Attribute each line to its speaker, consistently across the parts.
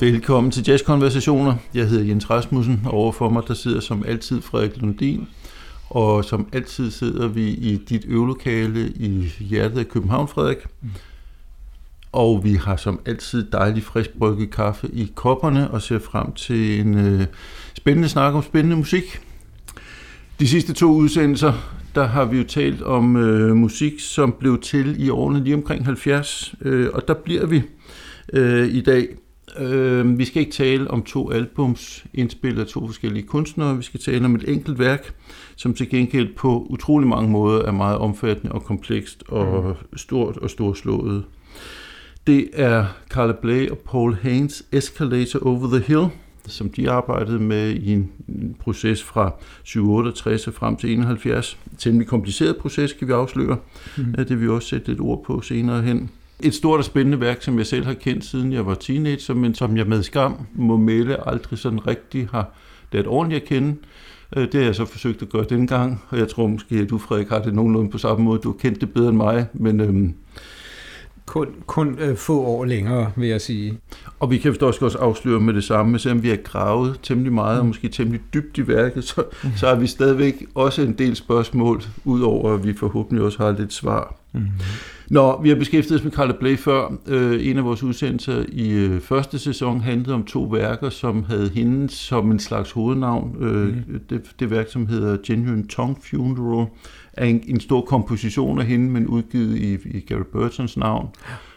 Speaker 1: Velkommen til Jazzkonversationer. Jeg hedder Jens Rasmussen, og overfor mig der sidder som altid Frederik Lundin. Og som altid sidder vi i dit øvelokale i hjertet af København, Frederik. Og vi har som altid dejlig frisk brygget kaffe i kopperne og ser frem til en øh, spændende snak om spændende musik. De sidste to udsendelser, der har vi jo talt om øh, musik, som blev til i årene lige omkring 70, øh, og der bliver vi øh, i dag. Øh, vi skal ikke tale om to albums indspillet af to forskellige kunstnere, vi skal tale om et enkelt værk, som til gengæld på utrolig mange måder er meget omfattende og komplekst og stort og storslået. Det er Carla Bley og Paul Haynes Escalator Over the Hill, som de arbejdede med i en proces fra 68 og frem til 71. Temmelig kompliceret proces, kan vi afsløre. Mm. Det vil vi også sætte lidt ord på senere hen. Et stort og spændende værk, som jeg selv har kendt siden jeg var teenager, men som jeg med skam må melde aldrig sådan rigtig har lært ordentligt at kende. Øh, det har jeg så forsøgt at gøre denne gang, og jeg tror måske, at du, Frederik, har det nogenlunde på samme måde. Du har kendt det bedre end mig, men øhm,
Speaker 2: kun, kun øh, få år længere, vil jeg sige.
Speaker 1: Og vi kan også også afsløre med det samme, selvom vi har gravet temmelig meget, og måske temmelig dybt i værket, så, mm. så har vi stadigvæk også en del spørgsmål, udover at vi forhåbentlig også har lidt svar. Mm. Nå, vi har beskæftiget os med Carla Bley før. Øh, en af vores udsendelser i øh, første sæson handlede om to værker, som havde hende som en slags hovednavn. Øh, mm. det, det værk, som hedder Genuine Tongue Funeral, er en, en stor komposition af hende, men udgivet i, i Gary Burtons navn.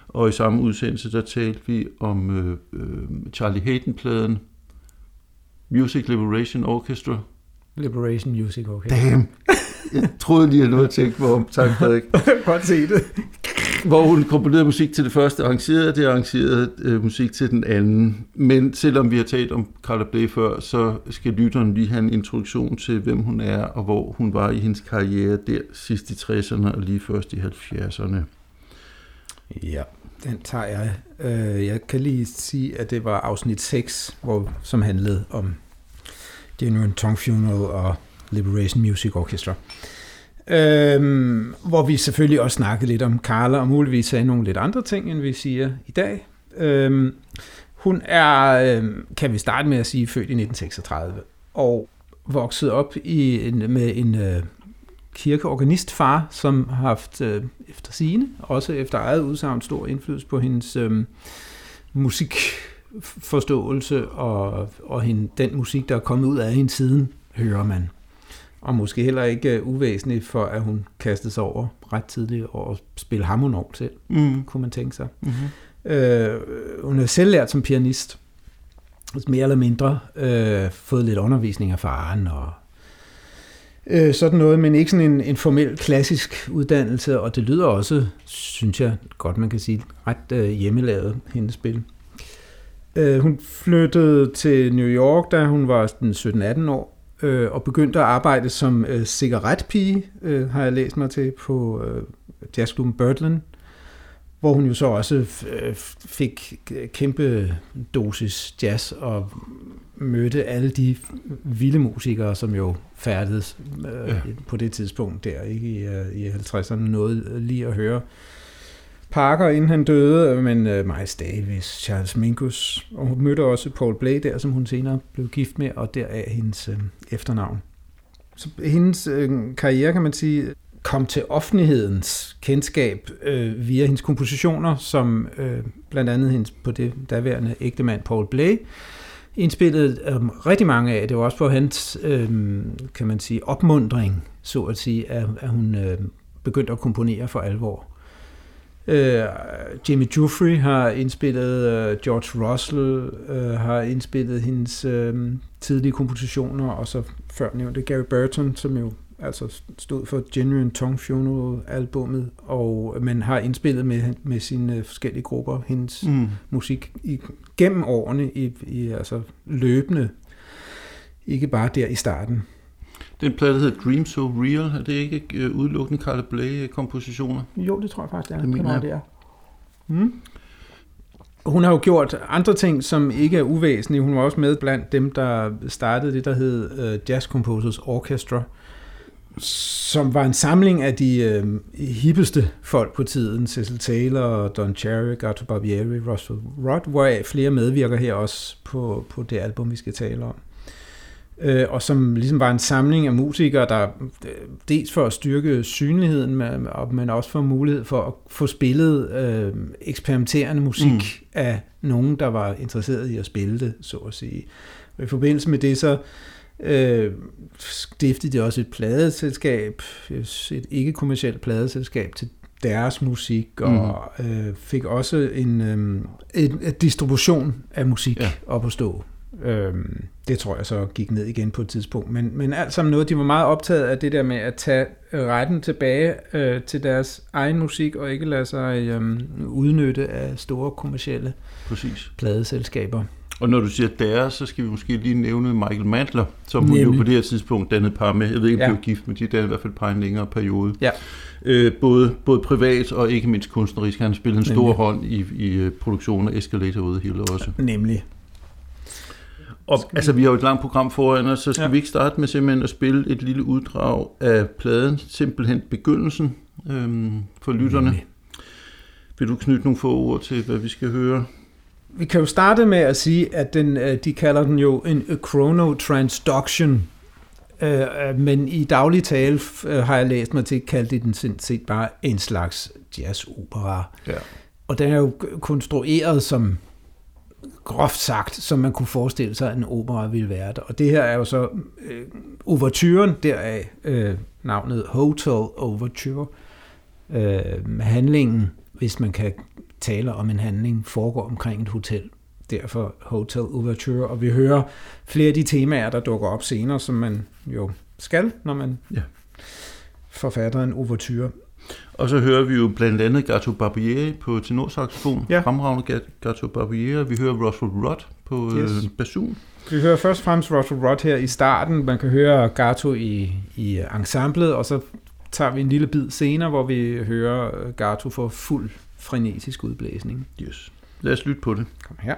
Speaker 1: Og i samme udsendelse, der talte vi om øh, øh, Charlie Hayden-pladen Music Liberation Orchestra.
Speaker 2: Liberation Music Orchestra.
Speaker 1: Damn! Jeg troede lige, at noget at tænke på om. Tak, Frederik.
Speaker 2: Godt se det.
Speaker 1: Hvor hun komponerede musik til det første, arrangerede det, arrangerede øh, musik til den anden. Men selvom vi har talt om Carla Bley før, så skal lytteren lige have en introduktion til, hvem hun er, og hvor hun var i hendes karriere der sidst i 60'erne og lige først i 70'erne.
Speaker 2: Ja, den tager jeg. Øh, jeg kan lige sige, at det var afsnit 6, hvor, som handlede om Genuine Tongue Funeral og Liberation Music Orchestra. Øhm, hvor vi selvfølgelig også snakkede lidt om Carla, og muligvis sagde nogle lidt andre ting, end vi siger i dag. Øhm, hun er, øhm, kan vi starte med at sige, født i 1936, og vokset op i en, med en øh, kirkeorganistfar, som har haft øh, efter sine, også efter eget udsagn, stor indflydelse på hendes øh, musikforståelse og, og hende, den musik, der er kommet ud af hende siden, hører man og måske heller ikke uvæsentligt for, at hun kastede sig over ret tidligt og spille harmonorm selv, mm. kunne man tænke sig. Mm-hmm. Øh, hun er selv lært som pianist, mere eller mindre, øh, fået lidt undervisning af faren og øh, sådan noget, men ikke sådan en, en formel klassisk uddannelse, og det lyder også, synes jeg godt man kan sige, ret øh, hjemmelavet, hendes spil. Øh, hun flyttede til New York, da hun var 17-18 år, øh, og begyndte at arbejde som øh, cigaretpige, øh, har jeg læst mig til, på øh, jazzklubben Birdland, hvor hun jo så også øh, fik kæmpe dosis jazz og mødte alle de vilde musikere, som jo færdedes øh, ja. på det tidspunkt der, ikke i, øh, i 50'erne, noget lige at høre Parker, inden han døde, men øh, uh, Miles Davis, Charles Mingus, og hun mødte også Paul Blay der, som hun senere blev gift med, og deraf hendes uh, efternavn. Så hendes uh, karriere, kan man sige, kom til offentlighedens kendskab uh, via hendes kompositioner, som uh, blandt andet hendes på det daværende ægtemand Paul Blay indspillede um, rigtig mange af. Det var også på hans, uh, kan man sige, opmundring, så at sige, at, at hun uh, begyndte at komponere for alvor. Uh, Jimmy Jeffrey har indspillet, uh, George Russell uh, har indspillet hendes uh, tidlige kompositioner, og så før nævnte Gary Burton, som jo altså stod for Genuine Tongue Funeral albummet, og man har indspillet med, med sine forskellige grupper hendes mm. musik i, gennem årene, i, i altså løbende, ikke bare der i starten.
Speaker 1: Den plade, der hedder Dream So Real, er det ikke øh, udelukkende Carla Bley-kompositioner?
Speaker 2: Jo, det tror jeg faktisk, det er. Det mener jeg. Det er. Mm. Hun har jo gjort andre ting, som ikke er uvæsentlige. Hun var også med blandt dem, der startede det, der hed uh, Jazz Composers Orchestra, som var en samling af de øh, hippeste folk på tiden, Cecil Taylor, Don Cherry, Gato Barbieri, Russell Rudd, hvor flere medvirker her også på, på det album, vi skal tale om. Øh, og som ligesom var en samling af musikere, der øh, dels for at styrke synligheden, men også for mulighed for at få spillet øh, eksperimenterende musik mm. af nogen, der var interesseret i at spille det, så at sige. Og i forbindelse med det så øh, stiftede de også et pladeselskab, et ikke-kommersielt pladeselskab til deres musik, og mm. øh, fik også en, øh, en, en distribution af musik ja. op at stå. Øh, det tror jeg så gik ned igen på et tidspunkt. Men, men alt sammen noget, de var meget optaget af det der med at tage retten tilbage øh, til deres egen musik, og ikke lade sig øh, udnytte af store kommercielle
Speaker 1: Præcis.
Speaker 2: pladeselskaber.
Speaker 1: Og når du siger deres, så skal vi måske lige nævne Michael Mantler, som hun jo på det her tidspunkt dannede par med. Jeg ved ikke, om ja. var gift, men de dannede i hvert fald par en længere periode.
Speaker 2: Ja.
Speaker 1: Øh, både, både privat og ikke mindst kunstnerisk. Han spillede en stor hånd i, i øh, produktionen af Escalator ude hele også.
Speaker 2: Nemlig.
Speaker 1: Og, altså, vi har jo et langt program foran os, så skal ja. vi ikke starte med simpelthen at spille et lille uddrag af pladen, simpelthen begyndelsen øhm, for lytterne. Nemlig. Vil du knytte nogle få ord til, hvad vi skal høre?
Speaker 2: Vi kan jo starte med at sige, at den, øh, de kalder den jo en chronotransduction, øh, men i daglig tale øh, har jeg læst mig til at kalde det den set bare en slags jazzopera.
Speaker 1: Ja.
Speaker 2: Og den er jo konstrueret som groft sagt, som man kunne forestille sig, at en opera ville være der. Og det her er jo så øh, overturen, deraf øh, navnet Hotel Overture. Øh, handlingen, hvis man kan tale om en handling, foregår omkring et hotel. Derfor Hotel Overture. Og vi hører flere af de temaer, der dukker op senere, som man jo skal, når man ja. forfatter en overture.
Speaker 1: Og så hører vi jo blandt andet Gato Barbieri på tenorsaxofon, ja. fremragende Gato Barbieri. Vi hører Russell Rudd på øh, yes. basun.
Speaker 2: Vi hører først og fremmest Russell Rudd her i starten. Man kan høre Gato i, i ensemblet, og så tager vi en lille bid senere, hvor vi hører Gato få fuld frenetisk udblæsning.
Speaker 1: Yes. Lad os lytte på det.
Speaker 2: Kom her.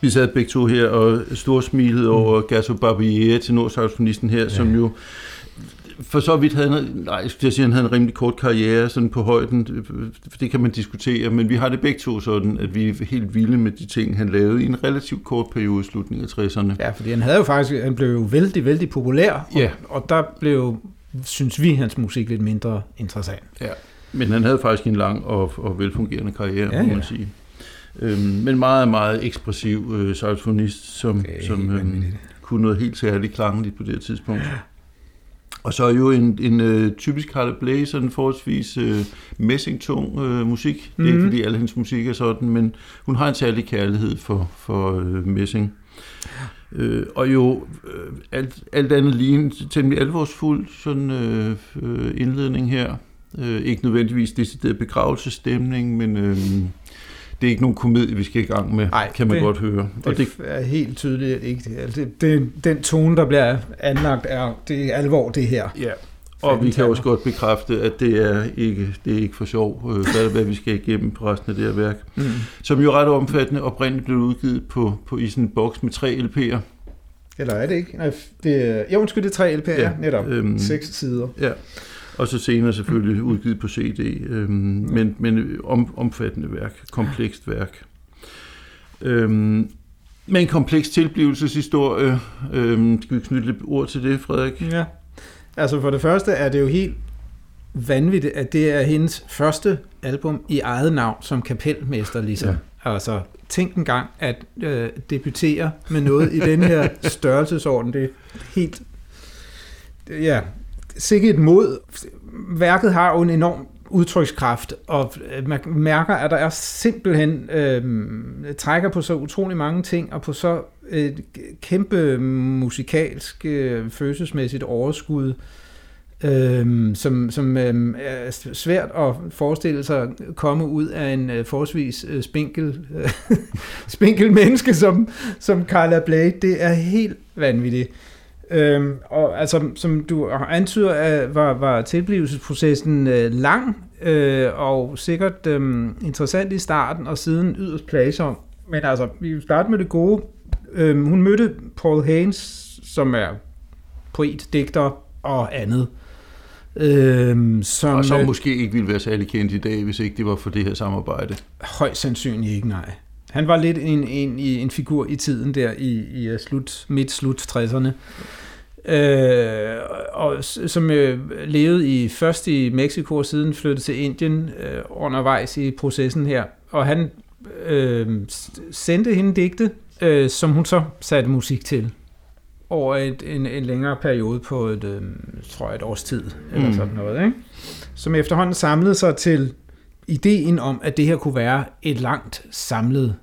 Speaker 1: Vi sad begge to her og storsmilede mm. over Gasso Barbier, tenorsaxofonisten her, ja. som jo for så vidt havde han, nej, jeg sige, han havde en rimelig kort karriere sådan på højden, det kan man diskutere, men vi har det begge to sådan, at vi er helt vilde med de ting, han lavede i en relativt kort periode i slutningen af 60'erne.
Speaker 2: Ja, fordi han havde jo faktisk, han blev jo vældig, vældig populær, og, ja. og der blev, synes vi, hans musik lidt mindre interessant.
Speaker 1: Ja, men han havde faktisk en lang og, og velfungerende karriere, ja, må man ja. sige. Øhm, men meget, meget ekspressiv øh, saxofonist, som, som øhm, kunne noget helt særligt klangeligt på det tidspunkt. Og så er jo en, en uh, typisk Carla Bley, sådan forholdsvis uh, messingtung uh, musik. Mm-hmm. Det er ikke mhm. fordi alle hendes musik er sådan, men hun har en særlig kærlighed for, for uh, messing. Uh, og jo uh, alt, alt andet lige en temmelig alvorsfuld sådan, uh, indledning her. Uh, ikke nødvendigvis decideret begravelsestemning, men... Uh, det er ikke nogen komedie, vi skal i gang med, Ej, kan man det, godt høre.
Speaker 2: Og det, det er helt tydeligt ikke. Altså, det, det, den tone, der bliver anlagt, er, det er alvor, det her.
Speaker 1: Ja, og vi kan også godt bekræfte, at det er ikke, det er ikke for sjov, øh, hvad, hvad vi skal igennem på resten af det her værk. Mm. Som jo ret omfattende oprindeligt blev udgivet på, på i sådan en boks med tre LP'er.
Speaker 2: Eller er det ikke? Nej, det er, jo, undskyld, det er tre LP'er, ja, netop. Øhm, Seks sider.
Speaker 1: Ja. Og så senere selvfølgelig udgivet på CD, øhm, men, men om, omfattende værk, komplekst værk. Øhm, med en kompleks tilblivelseshistorie. Øhm, skal vi knytte lidt ord til det, Frederik?
Speaker 2: Ja. Altså for det første er det jo helt vanvittigt, at det er hendes første album i eget navn som kapelmester, ligesom. Ja. Altså, tænk en gang at øh, debutere med noget i den her størrelsesorden. Det er helt... Ja, sikkert et mod. Værket har jo en enorm udtrykskraft, og øh, man mærker, at der er simpelthen øh, trækker på så utrolig mange ting, og på så et kæmpe musikalsk, øh, følelsesmæssigt overskud, øh, som, som øh, er svært at forestille sig komme ud af en øh, forholdsvis øh, spinkel, øh, spinkel menneske som, som Carla Blade. Det er helt vanvittigt. Øhm, og altså, som du antyder, var, var tilblivelsesprocessen øh, lang øh, og sikkert øh, interessant i starten, og siden yderst plagsom. Men altså, vi starter med det gode. Øh, hun mødte Paul Haynes, som er poet, digter og andet.
Speaker 1: Øhm, som, og som øh, måske ikke ville være særlig kendt i dag, hvis ikke det var for det her samarbejde.
Speaker 2: Højst sandsynligt ikke, nej. Han var lidt en, en, en figur i tiden der i, i slut, midt-slut 60'erne. Øh, og som øh, levede i først i Mexico og siden flyttede til Indien øh, undervejs i processen her. Og han øh, sendte hende digte, øh, som hun så satte musik til over et, en, en længere periode på et, øh, tror jeg, et års tid, eller mm. sådan noget, ikke? som efterhånden samlede sig til ideen om, at det her kunne være et langt samlet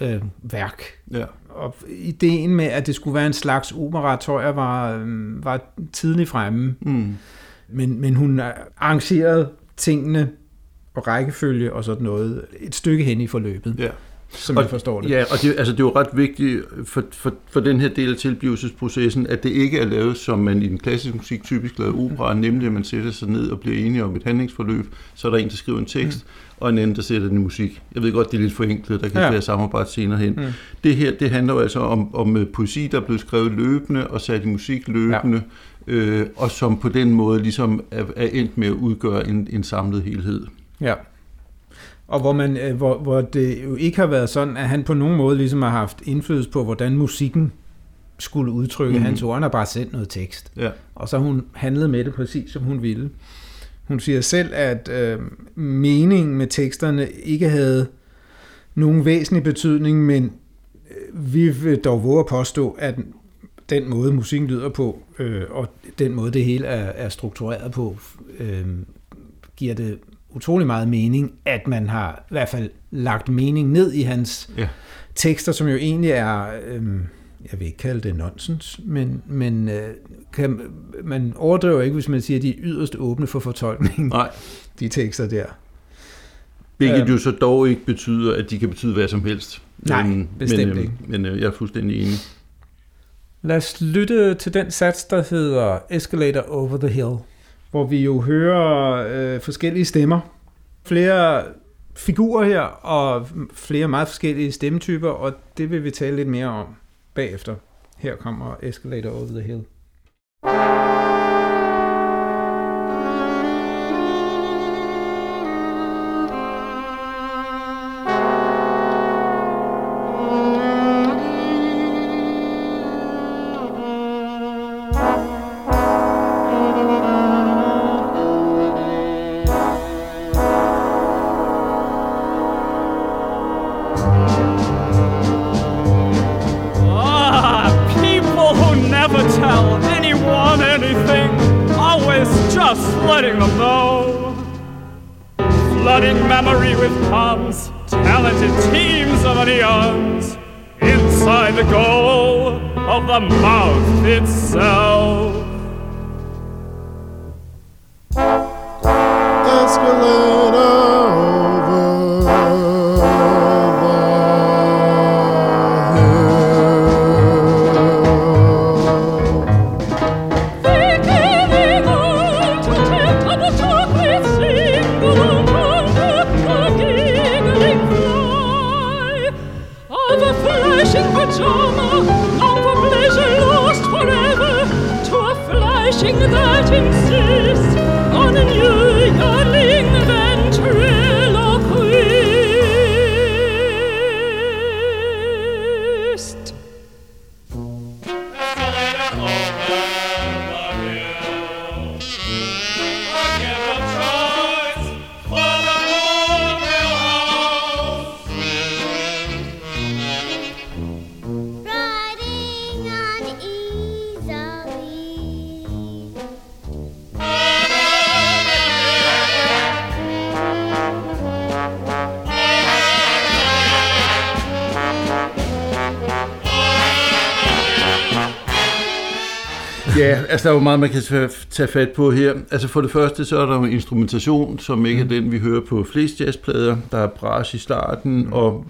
Speaker 2: øh, værk. Ja. Og ideen med, at det skulle være en slags opera, tror jeg, var, øh, var tidligt fremme. Mm. Men, men hun arrangerede tingene og rækkefølge og sådan noget et stykke hen i forløbet. Ja som og, jeg forstår det.
Speaker 1: Ja, og det, altså, det er jo ret vigtigt for, for, for den her del af tilblivelsesprocessen, at det ikke er lavet, som man i den klassiske musik typisk laver opera, nemlig at man sætter sig ned og bliver enige om et handlingsforløb, så er der en, der skriver en tekst, mm. Og en anden, der sætter den musik. Jeg ved godt, det er lidt forenklet, der kan ja. være samarbejde senere hen. Mm. Det her, det handler jo altså om, om øh, poesi, der er blevet skrevet løbende og sat i musik løbende, ja. øh, og som på den måde ligesom er, er endt med at udgøre en, en samlet helhed.
Speaker 2: Ja og hvor, man, øh, hvor, hvor det jo ikke har været sådan, at han på nogen måde ligesom har haft indflydelse på, hvordan musikken skulle udtrykke mm-hmm. hans ord. Han har bare sendt noget tekst. Ja. Og så hun handlet med det præcis, som hun ville. Hun siger selv, at øh, meningen med teksterne ikke havde nogen væsentlig betydning, men øh, vi vil dog våge at påstå, at den måde, musikken lyder på, øh, og den måde, det hele er, er struktureret på, øh, giver det utrolig meget mening, at man har i hvert fald lagt mening ned i hans ja. tekster, som jo egentlig er, øh, jeg vil ikke kalde det nonsens, men, men øh, kan, man overdriver ikke, hvis man siger, at de er yderst åbne for fortolkning, Nej. de tekster der.
Speaker 1: Hvilket øhm, jo så dog ikke betyder, at de kan betyde hvad som helst.
Speaker 2: Nej, men, bestemt men,
Speaker 1: øh,
Speaker 2: ikke.
Speaker 1: Men øh, jeg er fuldstændig enig.
Speaker 2: Lad os lytte til den sats, der hedder Escalator Over the Hill hvor vi jo hører øh, forskellige stemmer. Flere figurer her, og flere meget forskellige stemmetyper, og det vil vi tale lidt mere om bagefter. Her kommer Escalator Over the Hill.
Speaker 1: Ja, altså der er jo meget, man kan tage- fat på her. Altså for det første, så er der jo instrumentation, som ikke er den, vi hører på flest jazzplader. Der er brass i starten, og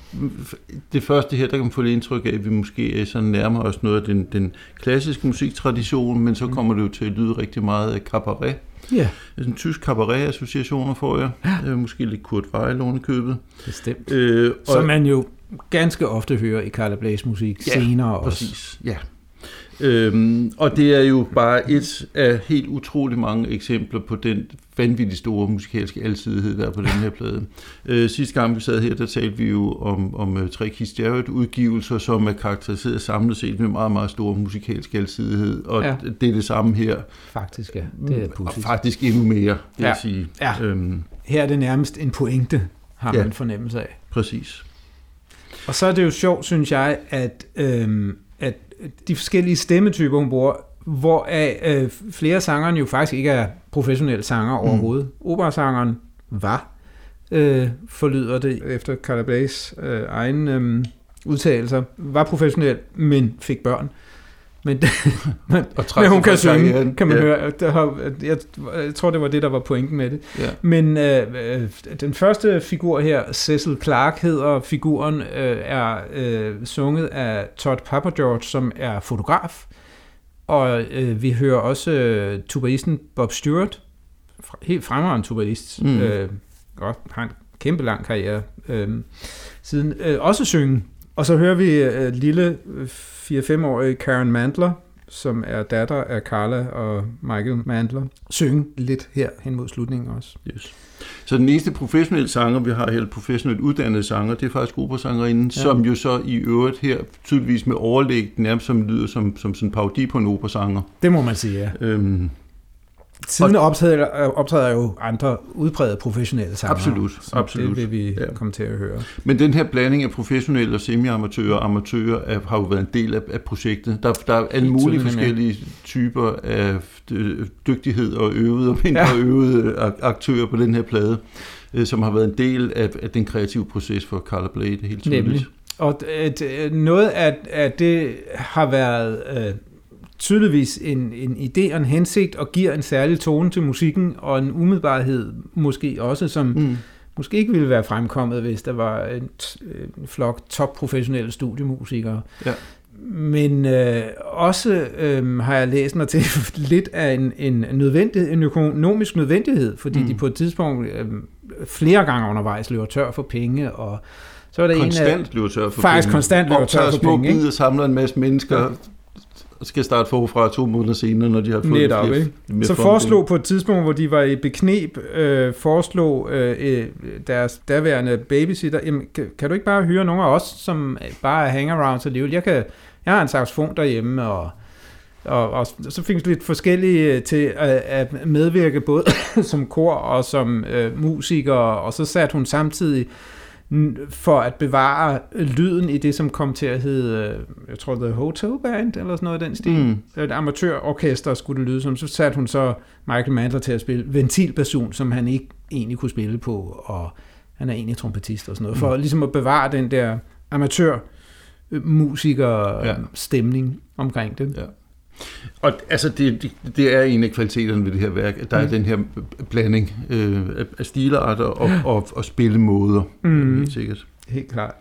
Speaker 1: det første her, der kan man få lidt indtryk af, at vi måske sådan nærmer os noget af den, den klassiske musiktradition, men så kommer det jo til at lyde rigtig meget af cabaret.
Speaker 2: Ja,
Speaker 1: Altså en tysk cabaret-associationer får jeg. Ja. Måske lidt Kurt Weill købet.
Speaker 2: bestemt.
Speaker 1: Øh, og,
Speaker 2: Som man jo ganske ofte hører i Carla Blaze musik
Speaker 1: Ja,
Speaker 2: senere også.
Speaker 1: Præcis, ja. Øhm, og det er jo bare et af helt utrolig mange eksempler på den vanvittigt store musikalske alsidighed, der er på den her plade. Øh, sidste gang vi sad her, der talte vi jo om, om uh, tre Keith Jarrett udgivelser, som er karakteriseret samlet set med meget, meget stor musikalsk alsidighed, og
Speaker 2: Ja.
Speaker 1: det er det samme her.
Speaker 2: Faktisk, ja. Det er
Speaker 1: og
Speaker 2: pudsigt.
Speaker 1: faktisk endnu mere, vil
Speaker 2: Ja.
Speaker 1: jeg sige.
Speaker 2: Ja.
Speaker 1: Øhm,
Speaker 2: Her er det nærmest en pointe, har
Speaker 1: Ja.
Speaker 2: man fornemmelse af.
Speaker 1: præcis.
Speaker 2: Og så er det jo sjovt, synes jeg, at, øhm, at de forskellige stemmetyper, hun bruger, hvor øh, flere af sangerne jo faktisk ikke er professionelle sanger
Speaker 1: Mm.
Speaker 2: overhovedet. Operasangeren var, øh, forlyder det efter Carla Blaze øh, egen øh, udtalelser, var professionel, men fik børn. Men, men, men hun kan synge, kan man
Speaker 1: Ja.
Speaker 2: høre. Der har, jeg, jeg tror, det var det, der var pointen med det.
Speaker 1: Ja.
Speaker 2: Men øh, øh, den første figur her, Cecil Clark hedder figuren, øh, er øh, sunget af Todd Papageorge, som er fotograf. Og øh, vi hører også øh, tubaisten Bob Stewart, fra- helt fremragende tubaist, mm.
Speaker 1: Mm.
Speaker 2: øh, godt, har en kæmpe lang karriere øh, siden, øh, også synge. Og så hører vi øh, lille øh, 4-5-årige Karen Mandler, som er datter af Carla og Michael Mandler, synge lidt her hen mod slutningen også.
Speaker 1: Yes. Så den eneste professionelle sanger, vi har her, professionelt uddannede sanger, det er faktisk operasangerinden,
Speaker 2: ja.
Speaker 1: som jo så i øvrigt her, tydeligvis med overlæg, nærmest som lyder som, som sådan en parodi på en operasanger.
Speaker 2: Det må man sige, ja.
Speaker 1: Øhm,
Speaker 2: Siden optræder, optræder jo andre udprægede professionelle sanger.
Speaker 1: Absolut, absolut.
Speaker 2: Det vil vi ja. Komme til at høre.
Speaker 1: men den her blanding af professionelle og semi-amatører og amatører er, har jo været en del af, af projektet. Der, der er alle mulige
Speaker 2: tydeligt, ja.
Speaker 1: forskellige typer af øh, dygtighed og øvede og mindre
Speaker 2: Ja.
Speaker 1: øvede ak- aktører på den her plade, øh, som har været en del af, af den kreative proces for Carla Blade, helt tydeligt.
Speaker 2: Nemlig. Og et, noget af, af det har været øh, tydeligvis en, en idé og en hensigt, og giver en særlig tone til musikken, og en umiddelbarhed måske også, som mm. Måske ikke ville være fremkommet, hvis der var en, en flok topprofessionelle studiemusikere.
Speaker 1: Ja.
Speaker 2: Men øh, også øh, har jeg læst mig til lidt af en, en, nødvendighed, en økonomisk nødvendighed, fordi mm. De på et tidspunkt øh, flere gange undervejs løber tør for penge, og så er der
Speaker 1: konstant
Speaker 2: en af,
Speaker 1: løber tør for
Speaker 2: faktisk
Speaker 1: penge.
Speaker 2: konstant løber tør for
Speaker 1: små
Speaker 2: penge, ikke?
Speaker 1: bidder, samler en masse mennesker, skal starte forfra to måneder senere, når de har fået
Speaker 2: Netop,
Speaker 1: flere,
Speaker 2: ikke? Så foreslog på et tidspunkt, hvor de var i beknep, øh, foreslog øh, øh, deres daværende babysitter, jamen, kan, kan du ikke bare hyre nogle af os, som bare er hangarounds alligevel? Jeg, kan, jeg har en saxofon derhjemme, og, og, og så fik vi lidt forskellige til at, at medvirke, både som kor og som øh, musiker, og så satte hun samtidig for at bevare lyden i det, som kom til at hedde, jeg tror, The Hotel Band, eller sådan noget i den stil.
Speaker 1: Mm.
Speaker 2: Et amatørorkester skulle det lyde som. Så satte hun så Michael Mandler til at spille ventilbasun, som han ikke egentlig kunne spille på, og han er egentlig trompetist og sådan noget, for ligesom at bevare den der amatør musiker
Speaker 1: Ja.
Speaker 2: stemning omkring det.
Speaker 1: Ja. Og altså, det, det, er en af kvaliteterne ved det her værk, at der mm. er den her blanding øh, af- stilarter og, og, og spillemåder,
Speaker 2: Mm.
Speaker 1: helt sikkert.
Speaker 2: Helt klart.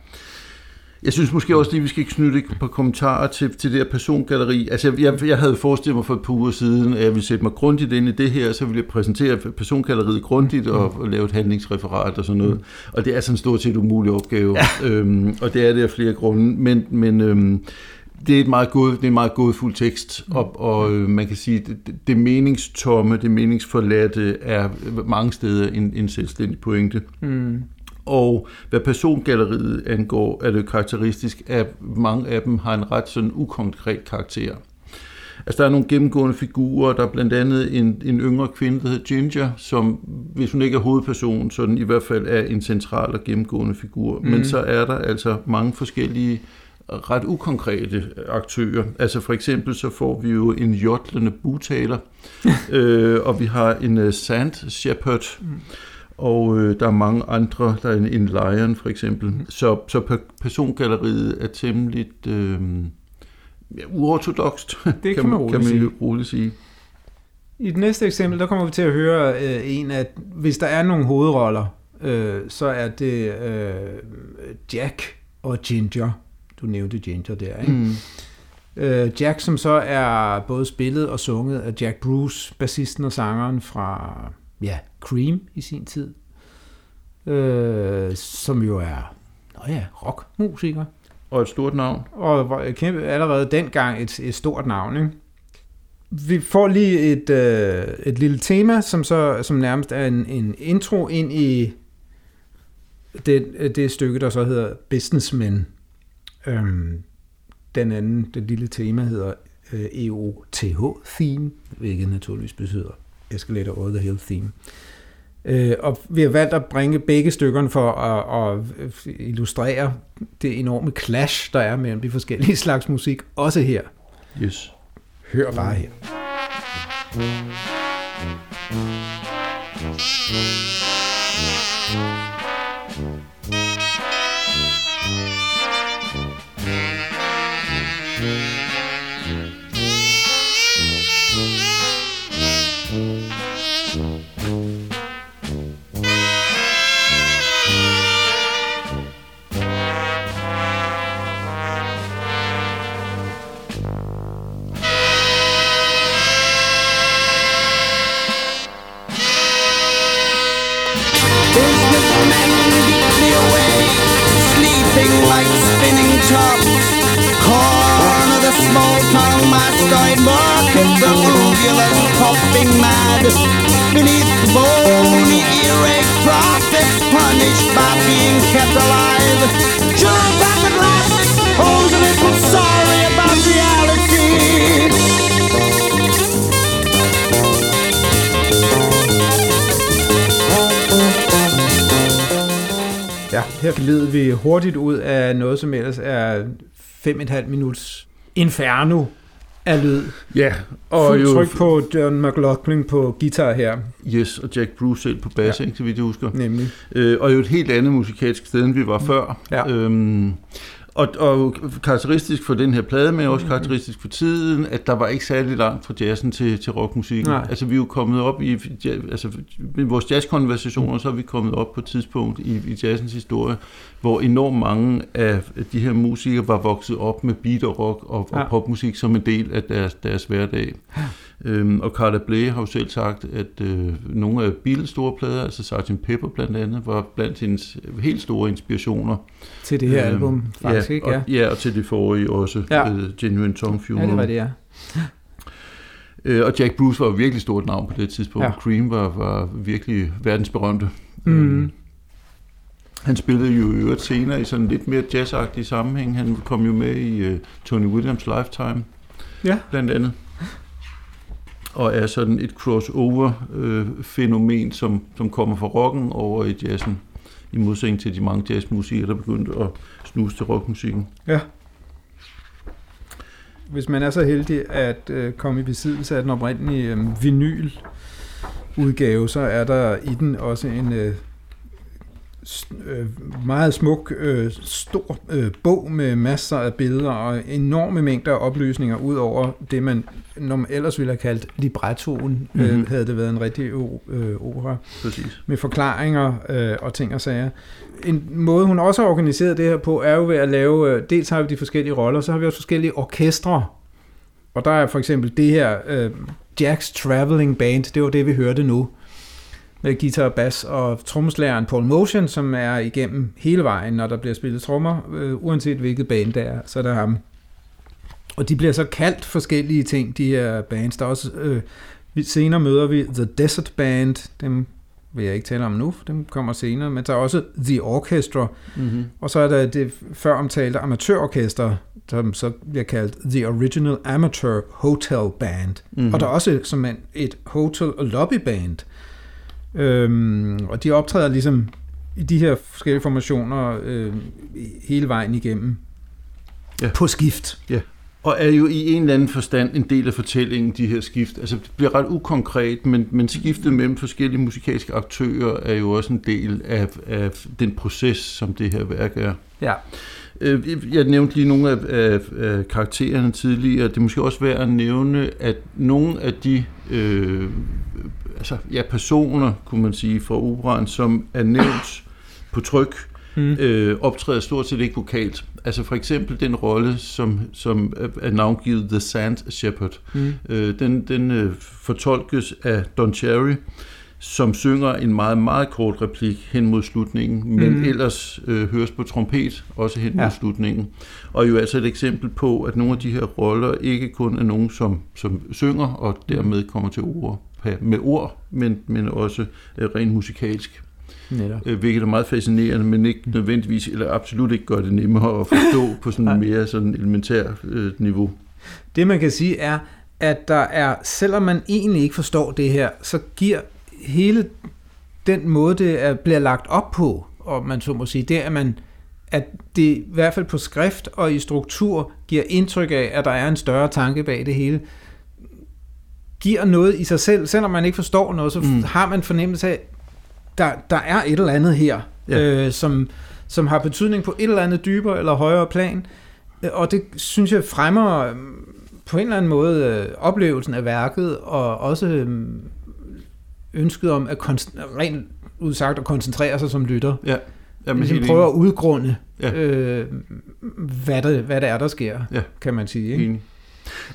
Speaker 1: Jeg synes måske også lige, vi skal knytte et par kommentarer til, til det her persongalleri. Altså, jeg, jeg, jeg havde forestillet mig for et par uger siden, at jeg ville sætte mig grundigt ind i det her, så ville jeg præsentere persongalleriet grundigt og, og lave et handlingsreferat og sådan noget. Og det er sådan en stort set umulig opgave, ja. øhm, og det er det af flere grunde. Men, men øhm, det er et meget god, det er en meget godfuld tekst, og, og øh, man kan sige, det, det- meningstomme, det meningsforladte er mange steder en, en selvstændig pointe.
Speaker 2: Mm.
Speaker 1: Og hvad persongalleriet angår, er det karakteristisk, at mange af dem har en ret sådan ukonkret karakter. Altså der er nogle gennemgående figurer, der er blandt andet en, en yngre kvinde, der hedder Ginger, som hvis hun ikke er hovedperson, så den i hvert fald er en central og gennemgående figur. Mm. Men så er der altså mange forskellige ret ukonkrete aktører. Altså for eksempel så får vi jo en jotlende butaler, øh, og vi har en uh, sand shepherd, og øh, der er mange andre, der er en, en lion for eksempel. Mm. Så, så per- persongalleriet er temmelig øh, ja, uortodokst,
Speaker 2: Det kan man roligt
Speaker 1: kan man
Speaker 2: sige.
Speaker 1: jo roligt sige.
Speaker 2: I det næste eksempel, der kommer vi til at høre øh, en af, hvis der er nogle hovedroller, øh, så er det øh, Jack og Ginger. Du nævnte Ginger der, ikke?
Speaker 1: Mm.
Speaker 2: Øh, Jack, som så er både spillet og sunget af Jack Bruce, bassisten og sangeren fra ja, Cream i sin tid, øh, som jo er nå ja, rockmusiker,
Speaker 1: Og et stort navn.
Speaker 2: og var kæmpe, allerede dengang et, et stort navn. Ikke? Vi får lige et, øh, et lille tema, som så som nærmest er en, en intro ind i det, det stykke, der så hedder Businessmen. Øhm, den anden, det lille tema hedder øh, EOTH-theme, hvilket naturligvis betyder Escalator Over the Hill Theme. Øh, og vi har valgt at bringe begge stykkerne for at, at illustrere det enorme clash, der er mellem de forskellige slags musik, også her.
Speaker 1: Yes.
Speaker 2: Hør bare her.
Speaker 3: Businessmen
Speaker 2: hurtigt ud af noget, som ellers er 5,5 minuts inferno af lyd.
Speaker 1: Ja, og
Speaker 2: Og Fuld
Speaker 1: jo,
Speaker 2: tryk på John McLaughlin på guitar her,
Speaker 1: yes, og Jack Bruce selv på bass, ja. ikke, så vidt jeg husker.
Speaker 2: nemlig.
Speaker 1: Øh, og jo et helt andet musikalsk sted, end vi var før.
Speaker 2: Ja.
Speaker 1: Øhm, Og, og karakteristisk for den her plade, men også karakteristisk for tiden, at der var ikke særlig langt fra jazzen til, til rockmusikken.
Speaker 2: Nej.
Speaker 1: Altså vi er jo kommet op i, altså med vores jazzkonversationer, så er vi kommet op på et tidspunkt i, i jazzens historie, hvor enormt mange af de her musikere var vokset op med beat og rock og,
Speaker 2: Ja.
Speaker 1: og popmusik som en del af deres, deres hverdag. Øhm, og Carla Bley har jo selv sagt, at øh, nogle af Beatles store plader, altså Sgt. Pepper blandt andet, var blandt hendes helt store inspirationer.
Speaker 2: Til det her
Speaker 1: Øhm,
Speaker 2: album, faktisk,
Speaker 1: ja,
Speaker 2: ikke?
Speaker 1: Og,
Speaker 2: Ja.
Speaker 1: ja, og til det forrige også,
Speaker 2: Ja.
Speaker 1: ja. uh, Genuine Tongue
Speaker 2: ja,
Speaker 1: Funeral.
Speaker 2: det var det, ja.
Speaker 1: Øh, og Jack Bruce var jo virkelig stort navn på det tidspunkt.
Speaker 2: Ja.
Speaker 1: Ja. Cream var, var virkelig verdensberømte.
Speaker 2: Mhm.
Speaker 1: Øhm, han spillede jo i øvrigt senere i sådan lidt mere jazzagtig sammenhæng. Han kom jo med i uh, Tony Williams Lifetime,
Speaker 2: Ja.
Speaker 1: blandt andet. Og er sådan et crossover-fænomen, som, som kommer fra rocken over i jazzen. I modsætning til de mange jazzmusikere, der begyndte at snuse til rockmusikken.
Speaker 2: Ja. Hvis man er så heldig at øh, komme i besiddelse af den oprindelige øh, vinyl udgave, så er der i den også en øh, øh, meget smuk, øh, stor øh, bog med masser af billeder og enorme mængder af oplysninger, ud over det, man når man ellers ville have kaldt librettoen, mm-hmm. øh, havde det været en rigtig øh, opera
Speaker 1: Præcis.
Speaker 2: med forklaringer øh, og ting og sager. En måde, hun også har organiseret det her på, er jo ved at lave, øh, dels har vi de forskellige roller, så har vi også forskellige orkestre. Og der er for eksempel det her øh, Jack's Traveling Band, det var det, vi hørte nu, med guitar, bass og trommeslageren Paul Motion, som er igennem hele vejen, når der bliver spillet trommer, øh, uanset hvilket band det er, så er der ham. Og de bliver så kaldt forskellige ting, de her bands. Der er også, øh, senere møder vi The Desert Band, dem vil jeg ikke tale om nu, dem kommer senere, men der er også The Orchestra,
Speaker 1: Mm-hmm.
Speaker 2: og så er der det før omtalte amatørorkester, som så bliver kaldt The Original Amateur Hotel Band.
Speaker 1: Mm-hmm.
Speaker 2: Og der er også som en, et hotel- og lobbyband. Øhm, og de optræder ligesom i de her forskellige formationer øh, hele vejen igennem.
Speaker 1: Ja.
Speaker 2: På skift.
Speaker 1: Og er jo i en eller anden forstand en del af fortællingen, de her skift. Altså, det bliver ret ukonkret, men, men skiftet mellem forskellige musikalske aktører er jo også en del af, af den proces, som det her værk er.
Speaker 2: Ja.
Speaker 1: Øh, Jeg nævnte lige nogle af, af, af karaktererne tidligere. Det er måske også værd at nævne, at nogle af de øh, altså, ja, personer, kunne man sige, fra operaen, som er nævnt på tryk,
Speaker 2: Mm.
Speaker 1: øh, optræder stort set ikke vokalt. Altså for eksempel den rolle, som, som er- navngivet The Sand Shepherd.
Speaker 2: Mm.
Speaker 1: Øh, den den øh, fortolkes af Don Cherry, som synger en meget, meget kort replik hen mod slutningen, men
Speaker 2: Mm.
Speaker 1: ellers øh, høres på trompet, også hen mod
Speaker 2: Ja.
Speaker 1: slutningen. Og jo altså et eksempel på, at nogle af de her roller ikke kun er nogen, som, som synger og dermed kommer til ord med ord, men, men også øh, rent musikalsk
Speaker 2: Netop.
Speaker 1: øh, hvilket er meget fascinerende, men ikke nødvendigvis, eller absolut ikke gør det nemmere at forstå på sådan en mere sådan elementær øh, niveau.
Speaker 2: Det man kan sige er, at der er, selvom man egentlig ikke forstår det her, så giver hele den måde, det er, bliver lagt op på, og man så må sige, det er, at man at det i hvert fald på skrift og i struktur giver indtryk af, at der er en større tanke bag det hele, giver noget i sig selv, selvom man ikke forstår noget, så mm. Har man fornemmelse af, der, der er et eller andet her, ja. Øh, som, som har betydning på et eller andet dybere eller højere plan, Øh, og det synes jeg fremmer øh, på en eller anden måde øh, oplevelsen af værket, og også øh, ønsket om at konst- rent udsagt at koncentrere sig som lytter.
Speaker 1: Ja, Jamen,
Speaker 2: Ligesom prøve at udgrunde, ja. Øh, hvad, det, hvad det er, der sker,
Speaker 1: Ja.
Speaker 2: kan man sige. Ikke?
Speaker 1: enig.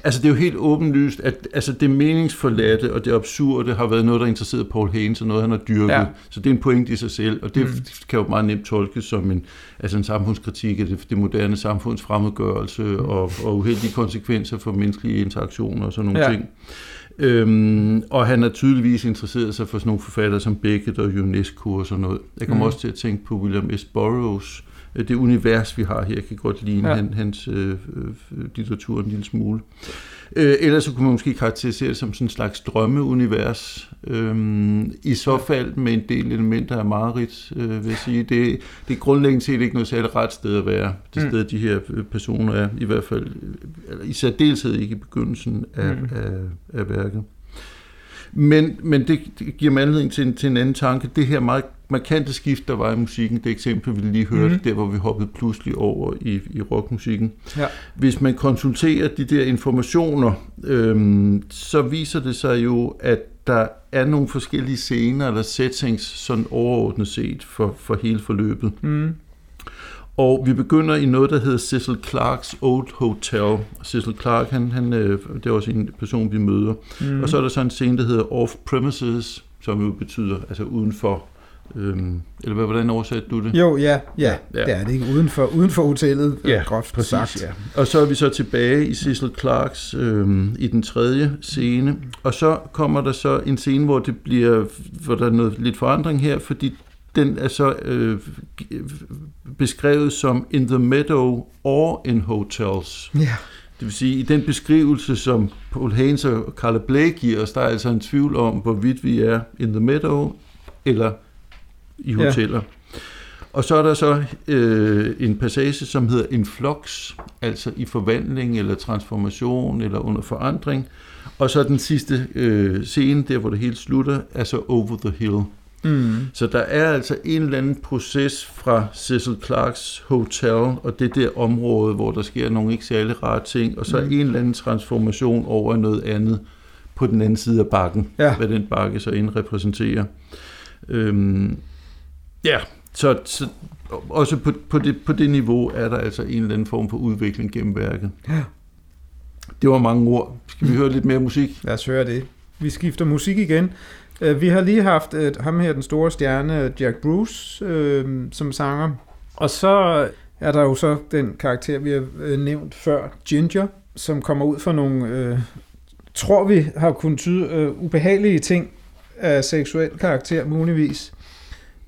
Speaker 1: Altså, det er jo helt åbenlyst, at altså, det meningsforladte og det absurde har været noget, der interesserede Paul Haynes, og noget, han har dyrket.
Speaker 2: Ja.
Speaker 1: Så det er en pointe i sig selv, og det
Speaker 2: Mm.
Speaker 1: kan jo meget nemt tolkes som en, altså en samfundskritik af det, det moderne samfunds fremmedgørelse
Speaker 2: Mm.
Speaker 1: og, og uheldige konsekvenser for menneskelige interaktioner og sådan nogle
Speaker 2: Ja.
Speaker 1: ting. Øhm, og han har tydeligvis interesseret sig for sådan nogle forfattere som Beckett og UNESCO og sådan noget. Jeg kommer mm. også til at tænke på William S. Burroughs, det univers, vi har her, kan godt lide
Speaker 2: Ja.
Speaker 1: ja. han, hans øh, øh, litteratur en lille smule. Øh, ellers så kunne man måske karakterisere det som sådan en slags drømmeunivers. Øhm, I så fald med en del elementer af mareridt, øh, vil jeg sige. Det, det er grundlæggende set ikke noget særligt ret sted at være. Det
Speaker 2: Mm.
Speaker 1: sted, de her øh, personer er, i hvert fald, øh, eller i særdeleshed ikke i begyndelsen af,
Speaker 2: Mm.
Speaker 1: mm. af, af værket. Men, men det, det giver mig anledning til, en- til en anden tanke. Det her meget markante skift, der var i musikken, det eksempel, vi lige hørte, mm. der hvor vi hoppede pludselig over i, i rockmusikken.
Speaker 2: Ja.
Speaker 1: Hvis man konsulterer de der informationer, øhm, så viser det sig jo, at der er nogle forskellige scener eller settings, sådan overordnet set for, for hele forløbet.
Speaker 2: Mm.
Speaker 1: Og vi begynder i noget, der hedder Cecil Clarks Old Hotel. Cecil Clark, han, han, øh, det er også en person, vi møder.
Speaker 2: Mm.
Speaker 1: Og så er der så en scene, der hedder Off-Premises, som jo betyder altså udenfor. Øhm, eller hvad, hvordan oversatte du det?
Speaker 2: Jo, ja, ja,
Speaker 1: Ja.
Speaker 2: ja. det er det ikke. Uden for, uden for hotellet,
Speaker 1: Ja,
Speaker 2: groft
Speaker 1: præcis,
Speaker 2: sagt.
Speaker 1: ja. Og så er vi så tilbage i Cecil Clarks øhm, i den tredje scene. Og så kommer der så en scene, hvor det bliver, hvor der er noget lidt forandring her, fordi den er så øh, beskrevet som in the meadow or in hotels.
Speaker 2: Ja.
Speaker 1: Det vil sige, i den beskrivelse, som Paul Haynes og Carla Blake giver os, der er altså en tvivl om, hvorvidt vi er in the meadow eller i
Speaker 2: Ja.
Speaker 1: hoteller. Og så er der så øh, en passage, som hedder en flux, altså i forvandling eller transformation eller under forandring. Og så den sidste øh, scene, der hvor det hele slutter, er så over the hill.
Speaker 2: Mm.
Speaker 1: Så der er altså en eller anden proces fra Cecil Clarks hotel, og det der område, hvor der sker nogle ikke særlig rare ting, og så
Speaker 2: Mm.
Speaker 1: en eller anden transformation over noget andet på den anden side af bakken,
Speaker 2: Ja.
Speaker 1: hvad den bakke så ind repræsenterer. Øhm, ja, så, så også på, på, det, på det niveau er der altså en eller anden form for udvikling gennem værket.
Speaker 2: Ja.
Speaker 1: Det var mange ord. Skal vi høre lidt mere musik?
Speaker 2: Lad os høre det. Vi skifter musik igen. Øh, Vi har lige haft øh, ham her, den store stjerne, Jack Bruce, øh, som sanger. Og så er der jo så den karakter, vi har øh, nævnt før, Ginger, som kommer ud for nogle, øh, tror vi har kunnet tyde, øh, ubehagelige ting af seksuel karakter, muligvis.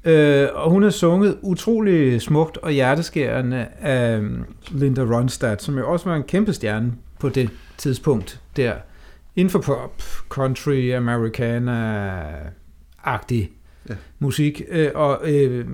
Speaker 2: Øh, og hun har sunget utrolig smukt og hjerteskærende af øhm, Linda Ronstadt, som jo også var en kæmpe stjerne på det tidspunkt der. Inden for pop, country, americana-agtig
Speaker 1: Ja.
Speaker 2: musik. Øh, og øh,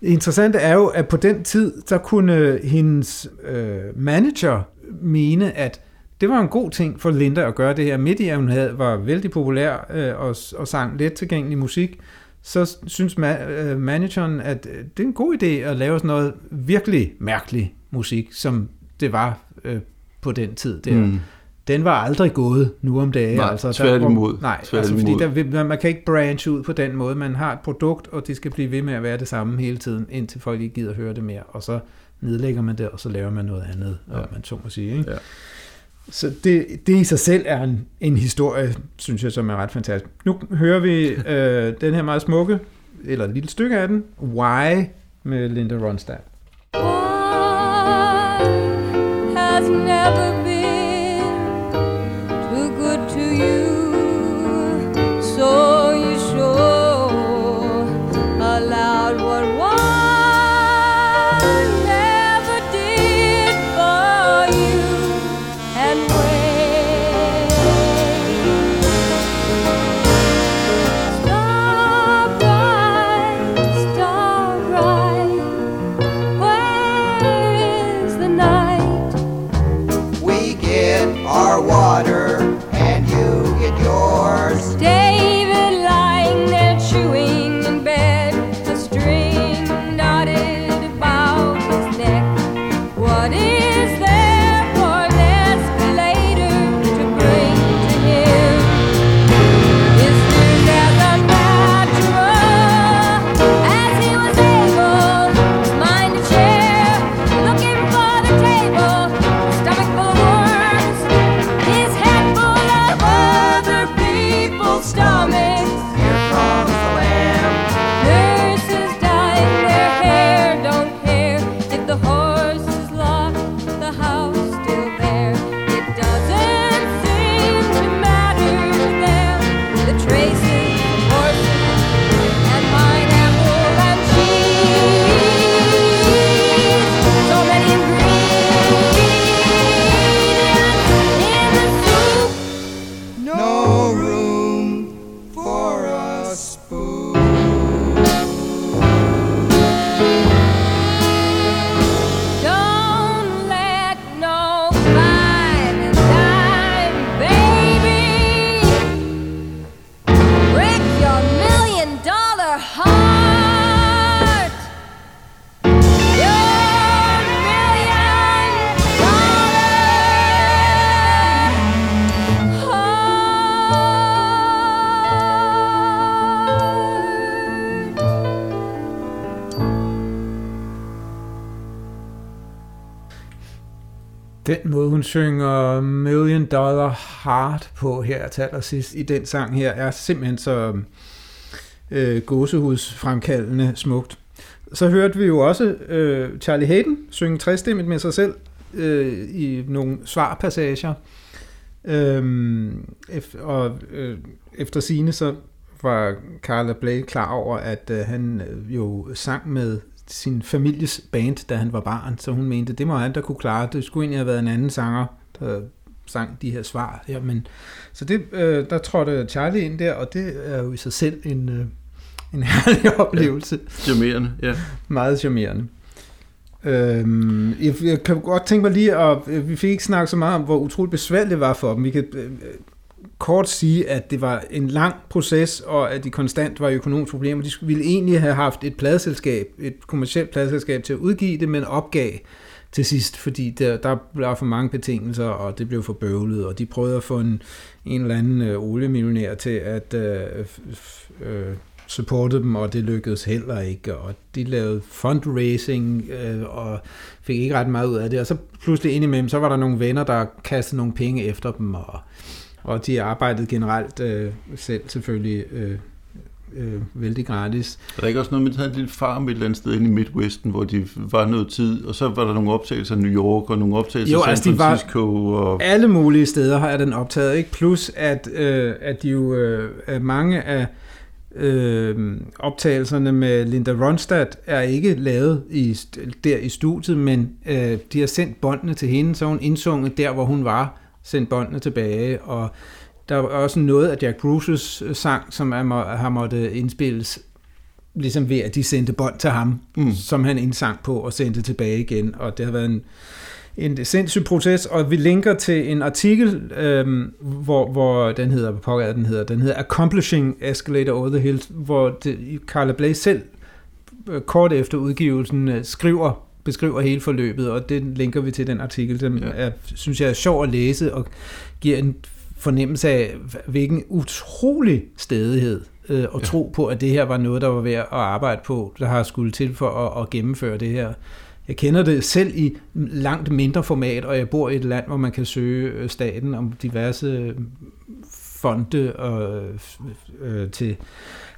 Speaker 2: det interessante er jo, at på den tid, der kunne hendes øh, manager mene, at det var en god ting for Linda at gøre det her. Midt i, at hun havde, var vældig populær øh, og, og sang let tilgængelig musik, så synes ma- øh, manageren, at øh, det er en god idé at lave sådan noget virkelig mærkelig musik, som det var øh, på den tid der. Mm. Den var aldrig gået nu om dagen.
Speaker 1: Nej,
Speaker 2: altså,
Speaker 1: tværtimod.
Speaker 2: nej, altså,
Speaker 1: Tværtimod.
Speaker 2: fordi der, man, kan ikke branche ud på den måde. Man har et produkt, og det skal blive ved med at være det samme hele tiden, indtil folk ikke gider høre det mere. Og så nedlægger man det, og så laver man noget andet, ja. Om man så må sige. Ikke?
Speaker 1: Ja.
Speaker 2: Så det, det i sig selv er en, en historie, synes jeg, som er ret fantastisk. Nu hører vi øh, den her meget smukke, eller et lille stykke af den, Why med Linda Ronstadt.
Speaker 4: has never
Speaker 2: den måde, hun synger Million Dollar Heart på her til allersidst i den sang her, er simpelthen så øh, gåsehudsfremkaldende smukt. Så hørte vi jo også øh, Charlie Hayden synge træstemmet med sig selv øh, i nogle svarpassager. Øhm, ef- og øh, efter sine så var Carla Blake klar over, at øh, han øh, jo sang med sin families band, da han var barn, så hun mente, det må han der kunne klare. Det skulle egentlig have været en anden sanger, der sang de her svar. Ja, men, så det, øh, der trådte Charlie ind der, og det er jo i sig selv en, øh, en herlig oplevelse.
Speaker 1: Charmerende, ja.
Speaker 2: Meget charmerende. Øhm, jeg, jeg kan godt tænke mig lige, at øh, vi fik ikke snakket så meget om, hvor utroligt besværligt det var for dem. Vi kan øh, kort sige, at det var en lang proces, og at de konstant var i økonomiske problemer. De ville egentlig have haft et pladeselskab, et kommersielt pladeselskab til at udgive det, men opgav til sidst, fordi der, der blev for mange betingelser, og det blev for bøvlet, og de prøvede at få en, en eller anden øh, oliemillionær til at øh, øh, supporte dem, og det lykkedes heller ikke, og de lavede fundraising, øh, og fik ikke ret meget ud af det, og så pludselig indimellem, så var der nogle venner, der kastede nogle penge efter dem, og, og de arbejdede generelt øh, selv selvfølgelig øh, øh, vældig gratis.
Speaker 1: Er der ikke også noget med, at de havde en lille farm et eller andet sted inde i Midwesten, hvor de var noget tid, og så var der nogle optagelser af New York, og nogle optagelser
Speaker 2: Jo,
Speaker 1: af San
Speaker 2: altså, de var-
Speaker 1: Francisco, og...
Speaker 2: Alle mulige steder har jeg den optaget, ikke? Plus at, øh, at de jo øh, at mange af øh, optagelserne med Linda Ronstadt er ikke lavet i, der i studiet, men øh, de har sendt båndene til hende, så hun indsunget der, hvor hun var, sendt båndene tilbage, og der var også noget af Jack Bruces øh, sang, som er, må, har måttet indspilles ligesom ved, at de sendte bånd til ham,
Speaker 1: Mm.
Speaker 2: som han indsang på og sendte tilbage igen, og det har været en, en sindssyg proces, og vi linker til en artikel, øhm, hvor, hvor den hedder, er den hedder, den hedder Accomplishing Escalator Over the Hills, hvor det, Carla Bley selv øh, kort efter udgivelsen øh, skriver, beskriver hele forløbet, og det linker vi til den artikel, den
Speaker 1: Ja.
Speaker 2: er, synes jeg er sjov at læse, og giver en fornemmelse af, hvilken utrolig stedighed øh, og
Speaker 1: Ja.
Speaker 2: tro på, at det her var noget, der var værd at arbejde på, der har skulle til for at, at gennemføre det her. Jeg kender det selv i langt mindre format, og jeg bor i et land, hvor man kan søge øh, staten om diverse fonde og, øh, til,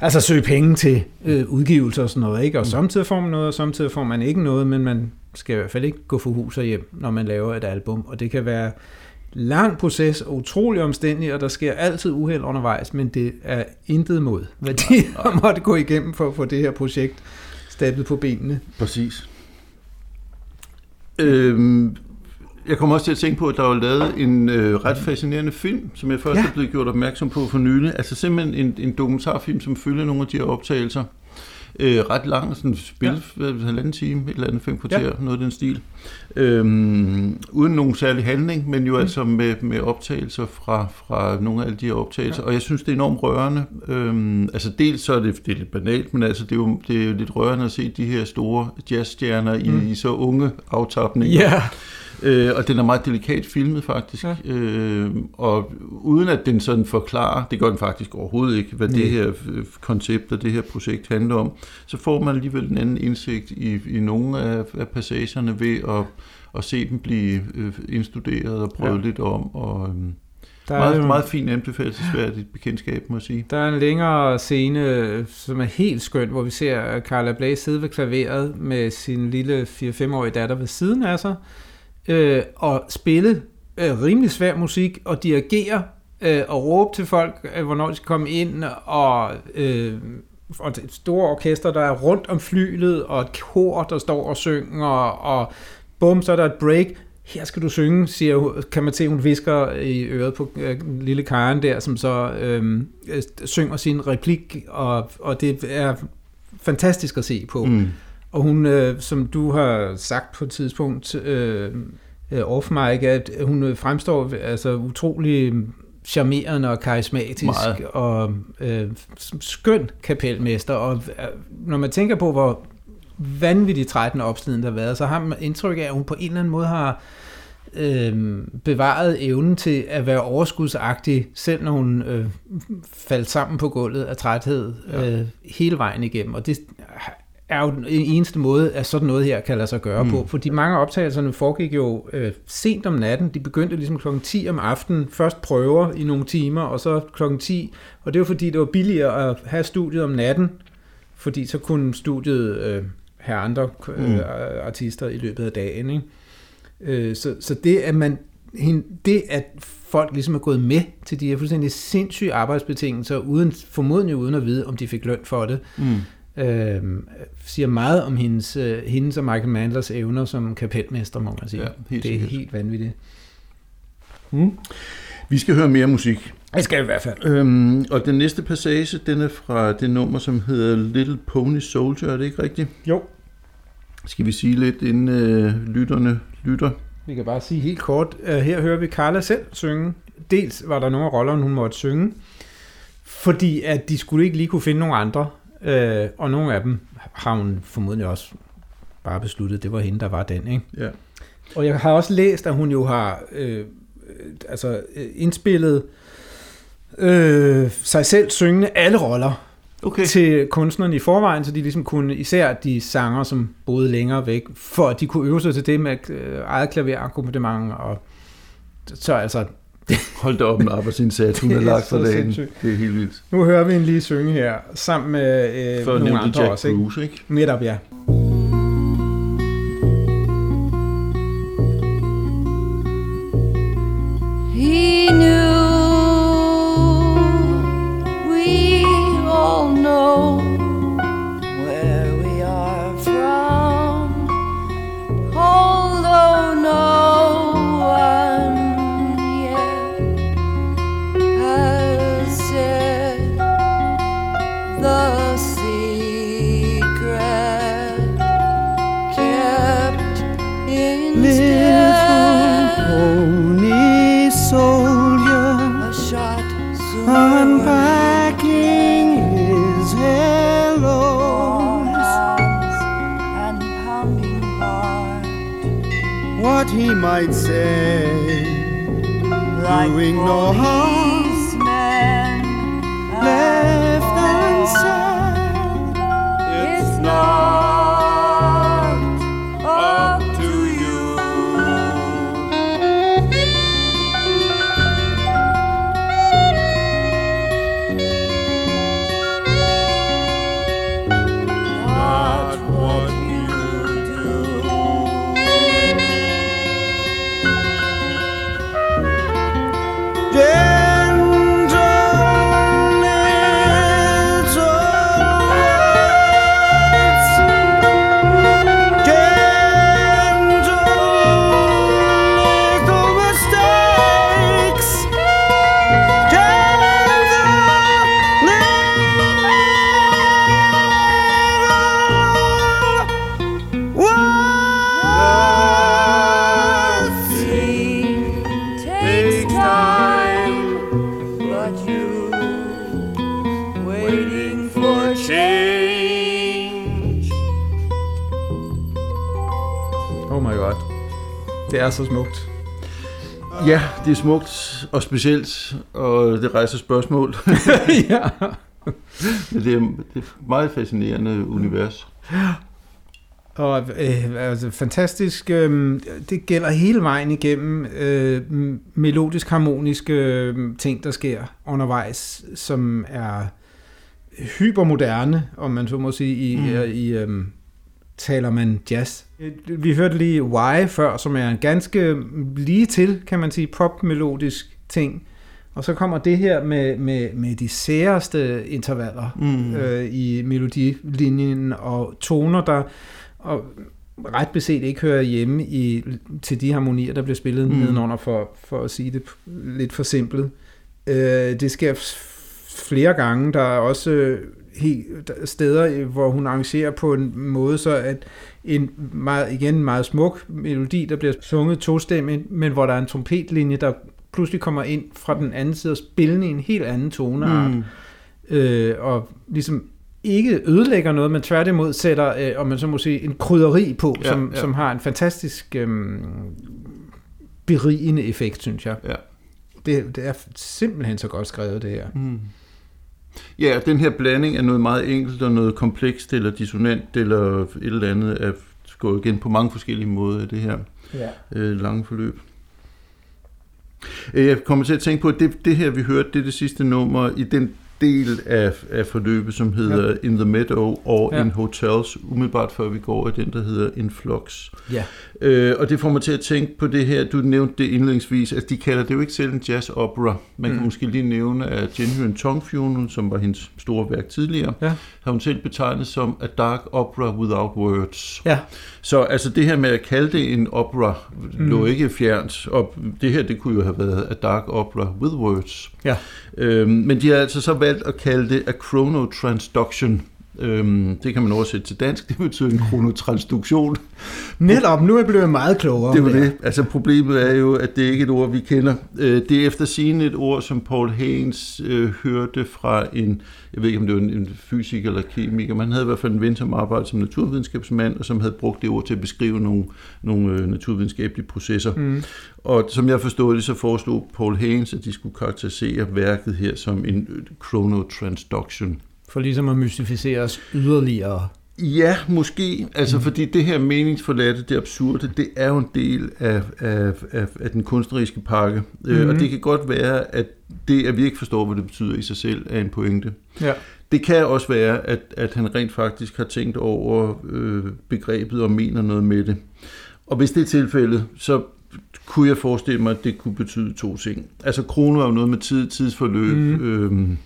Speaker 2: altså søge penge til øh, udgivelser og sådan noget, ikke? Og samtidig får man noget, og samtidig får man ikke noget, men man skal i hvert fald ikke gå for hus og hjem, når man laver et album, og det kan være lang proces og utrolig omstændig, og der sker altid uheld undervejs, men det er intet mod, hvad de har måtte gå igennem for at få det her projekt stablet på benene.
Speaker 1: Præcis. Øhm, jeg kommer også til at tænke på, at der var lavet en øh, ret fascinerende film, som jeg først ja. Er blevet gjort opmærksom på for nylig. Altså simpelthen en, en dokumentarfilm, som følger nogle af de her optagelser. Øh, ret lang, sådan spil, ja. halvanden time, et eller andet fem kvarter, ja. noget af den stil. Øhm, uden nogen særlig handling, men jo mm. altså med, med optagelser fra, fra nogle af alle de her optagelser. Ja. Og jeg synes, det er enormt rørende. Øhm, altså dels så er det, det er lidt banalt, men altså det er, jo, det er jo lidt rørende at se de her store jazzstjerner mm. i, i så unge aftapninger.
Speaker 2: Ja,
Speaker 1: Øh, og den er meget delikat filmet faktisk, ja. Øh, og uden at den sådan forklarer, det gør den faktisk overhovedet ikke, hvad Nej. det her øh, koncept og det her projekt handler om, så får man alligevel en anden indsigt i, i nogle af, af passagerne ved at, at se dem blive øh, indstuderet og prøvet ja. Lidt om, og øh,
Speaker 2: der er,
Speaker 1: meget,
Speaker 2: jo,
Speaker 1: meget fint anbefalesværdigt bekendtskab, må jeg sige.
Speaker 2: der er en længere scene, som er helt skøn, hvor vi ser Carla Bley sidde ved klaveret med sin lille 4-5-årige datter ved siden af sig, øh, og spille øh, rimelig svær musik, og dirigere øh, og råbe til folk, øh, hvornår de skal komme ind, og, øh, og et stort orkester, der er rundt om flylet, og et kor, der står og synger, og bum, så er der et break. Her skal du synge, siger kan man se, hun visker i øret på øh, lille Karen der, som så øhm, øh, synger sin replik, og, og det er fantastisk at se på.
Speaker 1: Mm.
Speaker 2: Og hun, øh, som du har sagt på et tidspunkt, øh, øh, off mic, at hun øh, fremstår altså utrolig charmerende og karismatisk
Speaker 1: Meget.
Speaker 2: og øh, skøn kapelmester. Og øh, når man tænker på, hvor vanvittigt trættende opsliden der har været, så har man indtryk af, at hun på en eller anden måde har øh, bevaret evnen til at være overskudsagtig, selv når hun øh, faldt sammen på gulvet af træthed
Speaker 1: Ja.
Speaker 2: øh, hele vejen igennem. Og det er jo den eneste måde, at sådan noget her kan lade sig gøre mm. på. Fordi mange af optagelserne foregik jo øh, sent om natten. De begyndte ligesom klokken 10 om aftenen. Først prøver i nogle timer, og så klokken 10. Og det var fordi, det var billigere at have studiet om natten, fordi så kunne studiet øh, have andre øh,
Speaker 1: Mm.
Speaker 2: artister i løbet af dagen. Ikke? Øh, så, så det, at man, det, at folk ligesom er gået med til de her fuldstændig sindssyge arbejdsbetingelser, uden, formodentlig uden at vide, om de fik løn for det,
Speaker 1: Mm.
Speaker 2: Øh, siger meget om hendes, øh, hendes og Michael Mandlers evner som kapelmester, må man sige.
Speaker 1: Ja, helt
Speaker 2: det er
Speaker 1: sikkert.
Speaker 2: helt vanvittigt.
Speaker 1: Vi skal høre mere musik.
Speaker 2: Det skal i hvert fald.
Speaker 1: Øhm, og den næste passage, den er fra det nummer, som hedder Little Pony Soldier, er det ikke rigtigt?
Speaker 2: Jo.
Speaker 1: Skal vi sige lidt, inden øh, lytterne lytter?
Speaker 2: Vi kan bare sige helt kort, uh, her hører vi Carla selv synge. Dels var der nogle af rollerne, hun måtte synge, fordi at de skulle ikke lige kunne finde nogle andre, uh, og nogle af dem har hun formodentlig også bare besluttet, det var hende, der var den. Ikke?
Speaker 1: Ja.
Speaker 2: Og jeg har også læst, at hun jo har øh, øh, altså, øh, indspillet øh, sig selv syngende alle roller
Speaker 1: Okay.
Speaker 2: til kunstnerne i forvejen, så de ligesom kunne, især de sanger, som boede længere væk, for at de kunne øve sig til det med øh, eget klaverakkompagnement, og så altså,
Speaker 1: Hold da op en arbejdsindsats, hun har
Speaker 2: er
Speaker 1: lagt for dagen.
Speaker 2: sindssygt.
Speaker 1: Det er helt vildt.
Speaker 2: nu hører vi en lige synge her, sammen med øh,
Speaker 1: Før
Speaker 2: nogle andre
Speaker 1: Jack
Speaker 2: også, ikke?
Speaker 1: Bruce, ikke?
Speaker 2: Netop, ja.
Speaker 4: He
Speaker 2: det er smukt
Speaker 1: og specielt, og det rejser spørgsmål.
Speaker 2: ja.
Speaker 1: Det, er, det er et meget fascinerende univers.
Speaker 2: Og øh, altså, fantastisk, øh, det gælder hele vejen igennem øh, melodisk harmoniske øh, ting, der sker undervejs, som er hypermoderne, om man så må sige, i,
Speaker 1: Mm.
Speaker 2: mm. i øh, taler man jazz. Vi hørte lige Why før, som er en ganske lige til, kan man sige, popmelodisk ting. Og så kommer det her med, med, med de særeste intervaller
Speaker 1: Mm.
Speaker 2: øh, i melodilinjen og toner, der og ret beset ikke hører hjemme i, til de harmonier, der bliver spillet
Speaker 1: Mm.
Speaker 2: nedenunder, for, for at sige det lidt for simpelt. Øh, det sker flere gange. Der er også øh, helt, der er steder, øh, hvor hun arrangerer på en måde, så at en meget, igen en meget smuk melodi, der bliver sunget tostemmigt, men hvor der er en trompetlinje, der pludselig kommer ind fra den anden side og spiller i en helt anden toneart.
Speaker 1: Mm.
Speaker 2: øh, og ligesom ikke ødelægger noget, men tværtimod sætter, øh, om man så må sige, en krydderi på,
Speaker 1: Ja,
Speaker 2: som,
Speaker 1: ja.
Speaker 2: som har en fantastisk øh, berigende effekt, synes jeg.
Speaker 1: Ja.
Speaker 2: Det, det er simpelthen så godt skrevet, det her.
Speaker 1: Mm. Ja, den her blanding af noget meget enkelt og noget komplekst eller dissonant eller et eller andet er gået igen på mange forskellige måder i det her
Speaker 2: Ja.
Speaker 1: øh, lange forløb. Øh, Jeg kommer til at tænke på, at det, det her, vi hørte, det er det sidste nummer i den del af, af forløbet, som hedder ja. In the Meadow og
Speaker 2: Ja.
Speaker 1: ja. In Hotels, umiddelbart før vi går i den, der hedder In Flux.
Speaker 2: Ja.
Speaker 1: Øh, og det får mig til at tænke på det her, du nævnte det indledningsvis, at de kalder det jo ikke selv en jazz opera. Man mm. kan måske lige nævne, at Jenny Tong Funeral, som var hendes store værk tidligere,
Speaker 2: Ja.
Speaker 1: har hun selv betegnet som a dark opera without words.
Speaker 2: Ja.
Speaker 1: Så altså det her med at kalde det en opera, mm. lå ikke fjernt, og det her det kunne jo have været a dark opera with words.
Speaker 2: Ja.
Speaker 1: Øhm, men de har altså så valgt at kalde det a chronotransduction. Øhm, det kan man oversætte til dansk, det betyder en kronotransduktion.
Speaker 2: Netop, nu er jeg blevet meget klogere.
Speaker 1: Det er jo det. Altså problemet er jo, at det ikke er et ord, vi kender. Øh, Det er efter sigende et ord, som Paul Haynes øh, hørte fra en, jeg ved ikke om det var en, en fysiker eller kemiker, men han havde i hvert fald en ven, som arbejdede som naturvidenskabsmand, og som havde brugt det ord til at beskrive nogle, nogle øh, naturvidenskabelige processer. Mm. Og som jeg forstod det, så foreslog Paul Haynes, at de skulle karakterisere værket her som en øh, chronotransduction.
Speaker 2: For ligesom at mystificere os yderligere.
Speaker 1: Ja, måske. Altså, mm. fordi det her meningsforladte, det absurde, det er jo en del af, af, af, af den kunstneriske pakke. Mm. Øh, og det kan godt være, at det, at vi ikke forstår, hvad det betyder i sig selv, er en pointe.
Speaker 2: Ja.
Speaker 1: Det kan også være, at, at han rent faktisk har tænkt over øh, begrebet og mener noget med det. Og hvis det er tilfældet, så kunne jeg forestille mig, at det kunne betyde to ting. Altså, krono er jo noget med tid, tidsforløb, mm. øhm,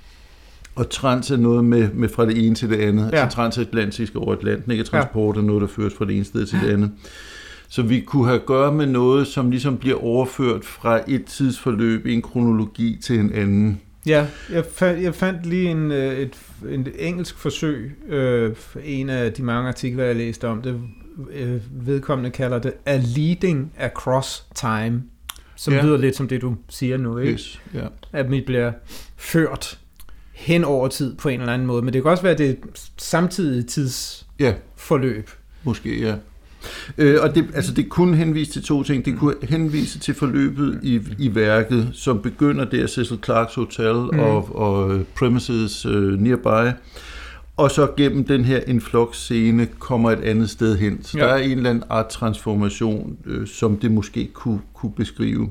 Speaker 1: og trans er noget med, med fra det ene til det andet. Ja.
Speaker 2: Ja.
Speaker 1: Altså transatlantisk over Atlanten, ikke? Transport er noget, der føres fra det ene sted til det andet. Så vi kunne have at gøre med noget, som ligesom bliver overført fra et tidsforløb i en kronologi til en anden.
Speaker 2: Ja, jeg, fandt, jeg fandt lige en, øh, et, en engelsk forsøg, øh, en af de mange artikler, jeg læste om det. Øh, vedkommende kalder det A Leading Across Time, som
Speaker 1: Ja.
Speaker 2: ja. lyder lidt som det, du siger nu, ikke?
Speaker 1: Yes. Ja.
Speaker 2: At vi bliver ført hen over tid på en eller anden måde. Men det kan også være, at det er samtidig tidsforløb.
Speaker 1: ja, måske ja. Øh, og det, altså det kunne henvise til to ting. Det kunne henvise til forløbet i, i værket, som begynder der Cecil Clarks Hotel mm. og, og øh, premises øh, nearby, og så gennem den her influx-scene kommer et andet sted hen. Så ja.
Speaker 2: Ja.
Speaker 1: der er en eller anden art transformation, øh, som det måske kunne, kunne beskrive.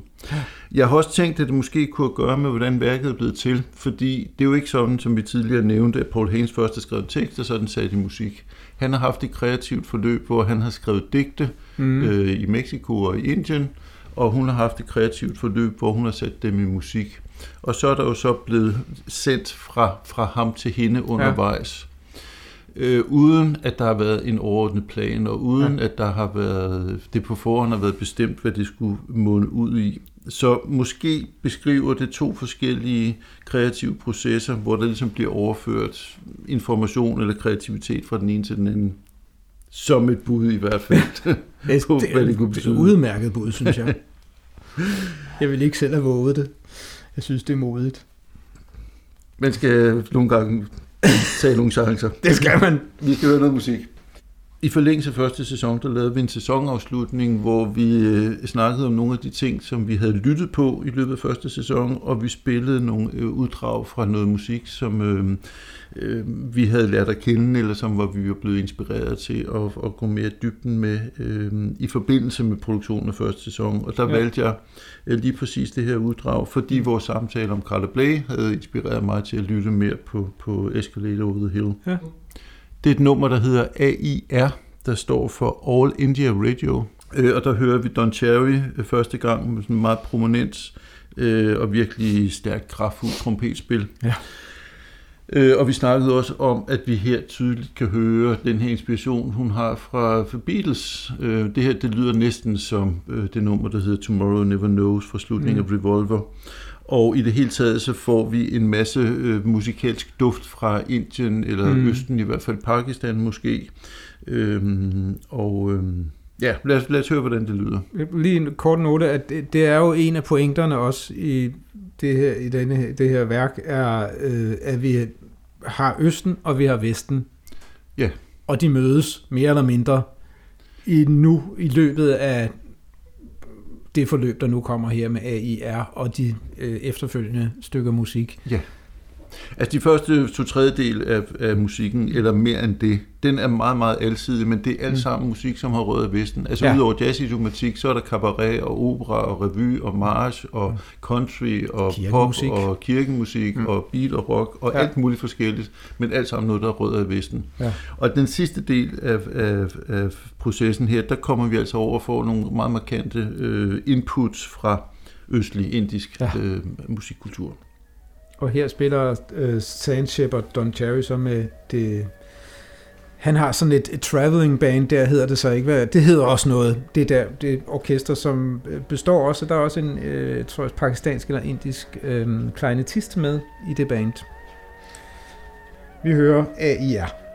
Speaker 1: Jeg har også tænkt, at det måske kunne gøre med, hvordan værket er blevet til, fordi det er jo ikke sådan, som vi tidligere nævnte, at Paul Haynes først har skrevet tekst, og så er den sat i musik. Han har haft et kreativt forløb, hvor han har skrevet digte mm. øh, i Mexico og i Indien, og hun har haft et kreativt forløb, hvor hun har sat dem i musik. Og så er der jo så blevet sendt fra, fra ham til hende undervejs. Øh, uden at der har været en overordnet plan, og uden ja. at der har været det på forhånd har været bestemt, hvad det skulle måne ud i. Så måske beskriver det to forskellige kreative processer, hvor der ligesom bliver overført information eller kreativitet fra den ene til den anden. Som et bud i hvert fald på, hvad det kunne
Speaker 2: det er et udmærket bud, synes jeg. jeg vil ikke selv have våget det. Jeg synes, det er modigt.
Speaker 1: Man skal nogle gange tage nogle chancer.
Speaker 2: Det skal man.
Speaker 1: Vi skal høre noget musik. I forlængelse af første sæson, der lavede vi en sæsonafslutning, hvor vi øh, snakkede om nogle af de ting, som vi havde lyttet på i løbet af første sæson, og vi spillede nogle øh, uddrag fra noget musik, som øh, øh, vi havde lært at kende, eller som var vi var blevet inspireret til at, at gå mere i dybden med øh, i forbindelse med produktionen af første sæson. Og der
Speaker 2: Ja.
Speaker 1: valgte jeg øh, lige præcis det her uddrag, fordi vores samtale om Carla Bley havde inspireret mig til at lytte mere på, på Escalator Over the Hill.
Speaker 2: Ja.
Speaker 1: Det er et nummer, der hedder AIR, der står for All India Radio. Øh, og der hører vi Don Cherry øh, første gang med sådan meget prominent øh, og virkelig stærkt kraftfuldt trompetspil.
Speaker 2: Ja.
Speaker 1: Øh, og vi snakkede også om, at vi her tydeligt kan høre den her inspiration, hun har fra, fra Beatles. Øh, det her, det lyder næsten som øh, det nummer, der hedder Tomorrow Never Knows fra slutningen mm. af Revolver. Og i det hele taget, så får vi en masse øh, musikalsk duft fra Indien, eller
Speaker 2: Mm.
Speaker 1: Østen, i hvert fald Pakistan måske. Øhm, og øhm, ja, lad os, lad os høre, hvordan det lyder.
Speaker 2: Lige en kort note, at det, det er jo en af pointerne også i det her, i denne, det her værk, er, øh, at vi har Østen, og vi har Vesten.
Speaker 1: Ja.
Speaker 2: Og de mødes mere eller mindre i nu i løbet af det forløb, der nu kommer her med AIR og de øh, efterfølgende stykker musik.
Speaker 1: Ja. Altså de første to tredjedel af, af musikken, eller mere end det, den er meget, meget alsidig, men det er alt sammen musik, som har i Vesten. Altså
Speaker 2: Ja.
Speaker 1: udover jazzidiomatik, så er der cabaret og opera og revy og march og country og pop og kirkemusik mm. og beat og rock og
Speaker 2: Ja.
Speaker 1: alt muligt forskelligt, men alt sammen noget, der er rød i Vesten.
Speaker 2: Ja.
Speaker 1: Og den sidste del af, af, af processen her, der kommer vi altså over får nogle meget markante øh, inputs fra østlig indisk
Speaker 2: ja.
Speaker 1: øh, musikkultur.
Speaker 2: Og her spiller øh, Sand Shepard Don Cherry så med det... Han har sådan et, et traveling band, der hedder det så ikke. Hvad, det hedder også noget. Det der det orkester, som øh, består også, der er også en, øh, tror, jeg, pakistansk eller indisk øh, kleinetist med i det band. Vi hører AIR.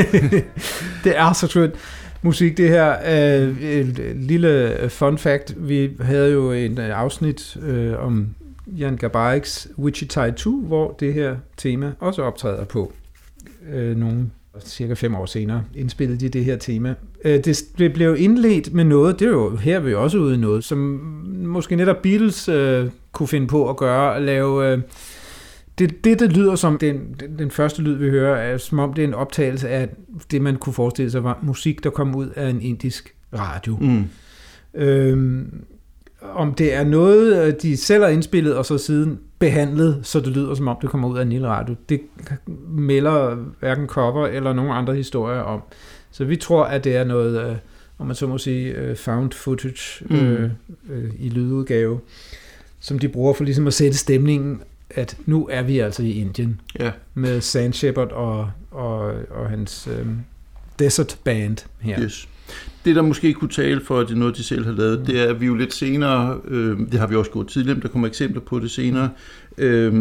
Speaker 2: det er så skønt musik, det her. Øh, et lille øh, fun fact. Vi havde jo en øh, afsnit øh, om Jan Gabariks Wichita 2, hvor det her tema også optræder på. Øh, nogle cirka fem år senere indspillede de det her tema. Øh, det, det blev indledt med noget, det er jo her vi også ude i noget, som måske netop Beatles øh, kunne finde på at gøre, at lave... Øh, det, det, det lyder som, den, den, den første lyd, vi hører, er som om det er en optagelse af det, man kunne forestille sig var musik, der kom ud af en indisk radio.
Speaker 1: Mm.
Speaker 2: Øhm, om det er noget, øh, de selv har indspillet, og så siden behandlet, så det lyder som om, det kommer ud af en lille radio. Det melder hverken cover eller nogen andre historier om. Så vi tror, at det er noget, øh, om man så må sige, øh, found footage
Speaker 1: Mm.
Speaker 2: øh, øh, i lydudgave, som de bruger for ligesom at sætte stemningen, at nu er vi altså i Indien
Speaker 1: Ja,
Speaker 2: med Sand Shepard og, og, og hans øh, Desert Band her.
Speaker 1: yes. Det, der måske kunne tale for, at det er noget, de selv har lavet, det er, at vi jo lidt senere, øh, det har vi også gået tidligere, men der kommer eksempler på det senere, øh,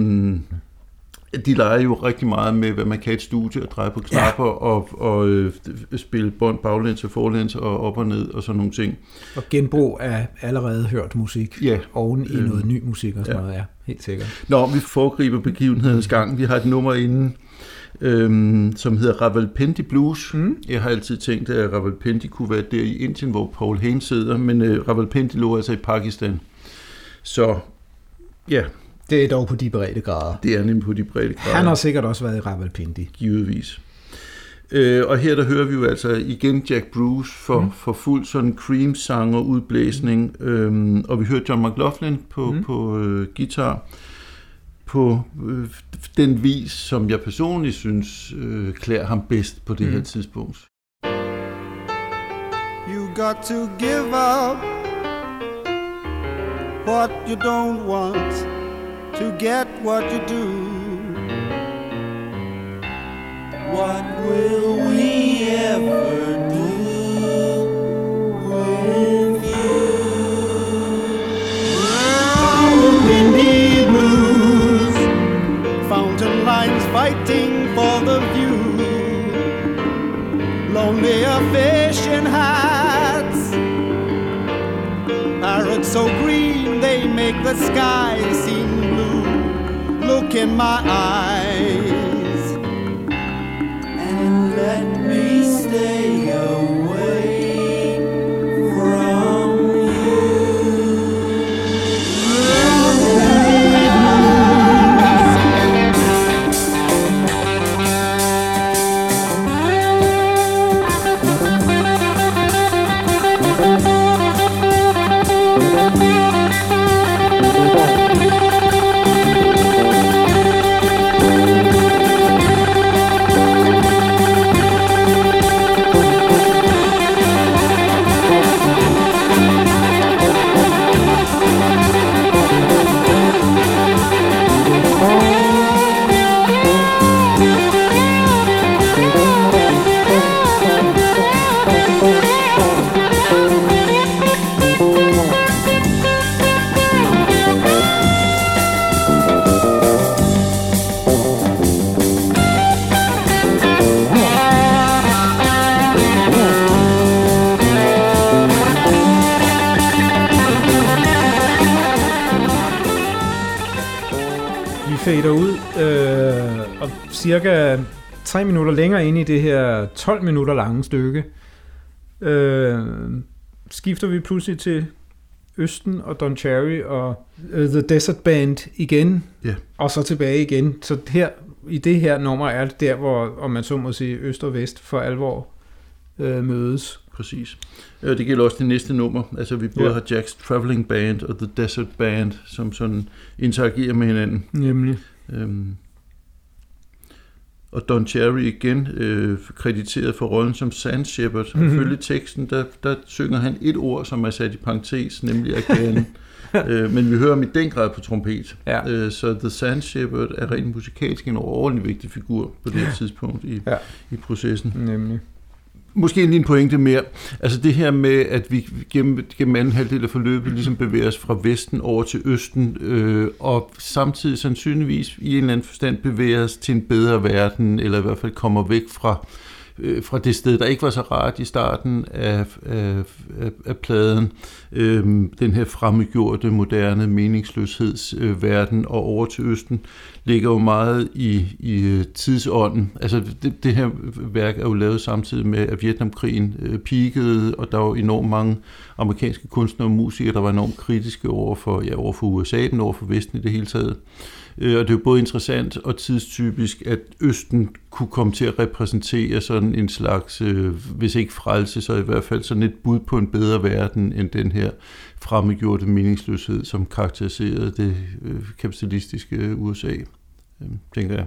Speaker 1: de leger jo rigtig meget med, hvad man kan i et studie, og dreje på knapper, ja. og, og øh, spille bånd baglæns og forlæns, og op og ned, og sådan nogle ting.
Speaker 2: Og genbrug af allerede hørt musik
Speaker 1: Ja.
Speaker 2: oven i
Speaker 1: Øhm,
Speaker 2: noget ny musik og sådan
Speaker 1: ja.
Speaker 2: noget, ja, helt sikkert.
Speaker 1: Når vi foregriber begivenhedens gang, vi har et nummer inden, øhm, som hedder Ravalpindi Blues.
Speaker 2: Mm.
Speaker 1: Jeg har altid tænkt, at Ravalpindi kunne være der i Indien, hvor Paul Hain sidder, men øh, Ravalpindi lå altså i Pakistan. Så ja,
Speaker 2: Det er dog på de brede grader.
Speaker 1: det er nemlig på de brede grader.
Speaker 2: Han har sikkert også været i Ravalpindi.
Speaker 1: givetvis. Øh, og her der hører vi jo altså igen Jack Bruce for,
Speaker 2: Mm.
Speaker 1: mm. for fuld sådan cream sanger udblæsning, øhm, og vi hører John McLaughlin på,
Speaker 2: Mm.
Speaker 1: mm. på øh, guitar på øh, den vis, som jeg personligt synes øh, klæder ham bedst på det
Speaker 2: Mm.
Speaker 1: mm. her tidspunkt.
Speaker 3: You got to give up what you don't want to get what you do. What will we ever do with you? Windy blues, fountain lines fighting for the view lonelier fishing hats. Parrots so green they make the sky seem blue. Look in my eyes let
Speaker 2: cirka 3 minutter længere ind i det her 12 minutter lange stykke, øh, skifter vi pludselig til Østen og Don Cherry og uh, The Desert Band igen,
Speaker 1: Ja.
Speaker 2: og så tilbage igen. Så her, i det her nummer er det der, hvor, om man så må sige, Øst og Vest for alvor øh, mødes.
Speaker 1: Præcis. Øh, Det gælder også det næste nummer. Altså vi både
Speaker 2: Ja.
Speaker 1: ja. har Jacks Traveling Band og The Desert Band, som sådan interagerer med hinanden.
Speaker 2: Nemlig.
Speaker 1: Øhm, og Don Cherry igen øh, krediteret for rollen som Sand Shepherd.
Speaker 2: Mhm.
Speaker 1: Mm-hmm. Ifølge teksten, der, der synger han et ord, som er sat i parentes, nemlig again. øh, men vi hører ham i den grad på trompet.
Speaker 2: Ja.
Speaker 1: Øh, så The Sand Shepherd er rent musikalsk en overordentlig vigtig figur på det her tidspunkt i,
Speaker 2: ja.
Speaker 1: i processen.
Speaker 2: Nemlig.
Speaker 1: Måske lige en pointe mere. Altså det her med, at vi gennem, gennem anden halvdel af forløbet ligesom bevæger os fra vesten over til østen, øh, og samtidig sandsynligvis i en eller anden forstand bevæger os til en bedre verden, eller i hvert fald kommer væk fra, øh, Øh, fra det sted, der ikke var så rart i starten af, af, af, af pladen. Øh, den her fremmedgjorte, moderne meningsløshedsverden øh, verden, og over til østen ligger jo meget i, i øh, tidsånden. Altså det, det her værk er jo lavet samtidig med, at Vietnamkrigen øh, peakede, og der var enormt mange amerikanske kunstnere og musikere, der var enormt kritiske over for, ja, over for USA, men over for Vesten i det hele taget. Øh, Øh, og det er jo både interessant og tidstypisk, at Østen kunne komme til at repræsentere sådan en slags, øh, hvis ikke frelse, så i hvert fald sådan et bud på en bedre verden, end den her fremmedgjorte meningsløshed, som karakteriserede det øh, kapitalistiske USA, øh, tænker jeg.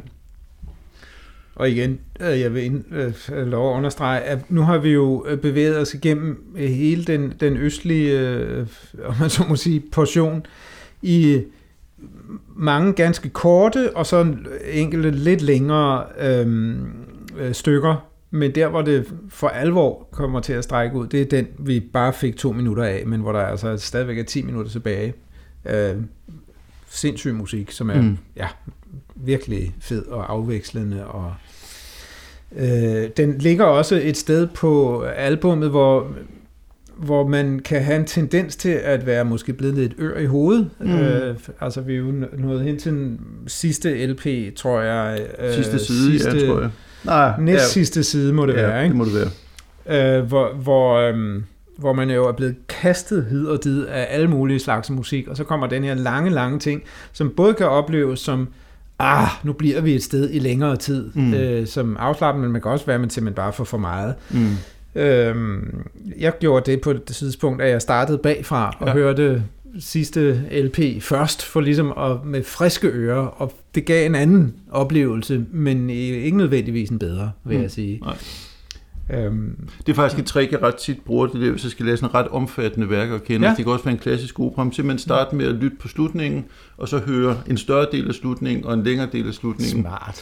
Speaker 2: Og igen, øh, jeg vil ind, øh, lov at understrege, at nu har vi jo øh, bevæget os igennem hele den, den østlige, øh, om man så må sige, portion i mange ganske korte og så enkelte lidt længere øh, øh, stykker. Men der, hvor det for alvor kommer til at strække ud, det er den, vi bare fik to minutter af, men hvor der altså stadigvæk er 10 minutter tilbage. Øh, sindssyg musik, som er
Speaker 1: Mm.
Speaker 2: ja, virkelig fed og afvekslende. Og, øh, den ligger også et sted på albummet, hvor, hvor man kan have en tendens til at være måske blevet lidt ør i hovedet.
Speaker 1: Mm.
Speaker 2: Øh, altså vi er jo nået hen til den sidste LP, tror jeg. Øh,
Speaker 1: Sidste side, sidste, ja, tror jeg. Nej,
Speaker 2: Næst ja, sidste side må det
Speaker 1: ja,
Speaker 2: være, ikke?
Speaker 1: det må det være.
Speaker 2: øh, hvor, hvor, øhm, hvor man jo er blevet kastet hid og did af alle mulige slags musik, og så kommer den her lange, lange ting, som både kan opleves som ah, nu bliver vi et sted i længere tid, mm. øh, som afslappende, men man kan også være, at man simpelthen bare får for meget.
Speaker 1: Mm.
Speaker 2: Øhm, jeg gjorde det på et tidspunkt, at jeg startede bagfra og
Speaker 1: Ja.
Speaker 2: hørte sidste LP først, for ligesom at, med friske ører, og det gav en anden oplevelse, men ikke nødvendigvis en bedre, vil
Speaker 1: Mm.
Speaker 2: jeg sige.
Speaker 1: Nej.
Speaker 2: Øhm,
Speaker 1: Det er faktisk et trick, jeg ret tit bruger det der, hvis jeg skal læse en ret omfattende værk og kende.
Speaker 2: Ja.
Speaker 1: Det kan også være en klassisk opera, men simpelthen starte med at lytte på slutningen, og så høre en større del af slutningen og en længere del af slutningen.
Speaker 2: smart.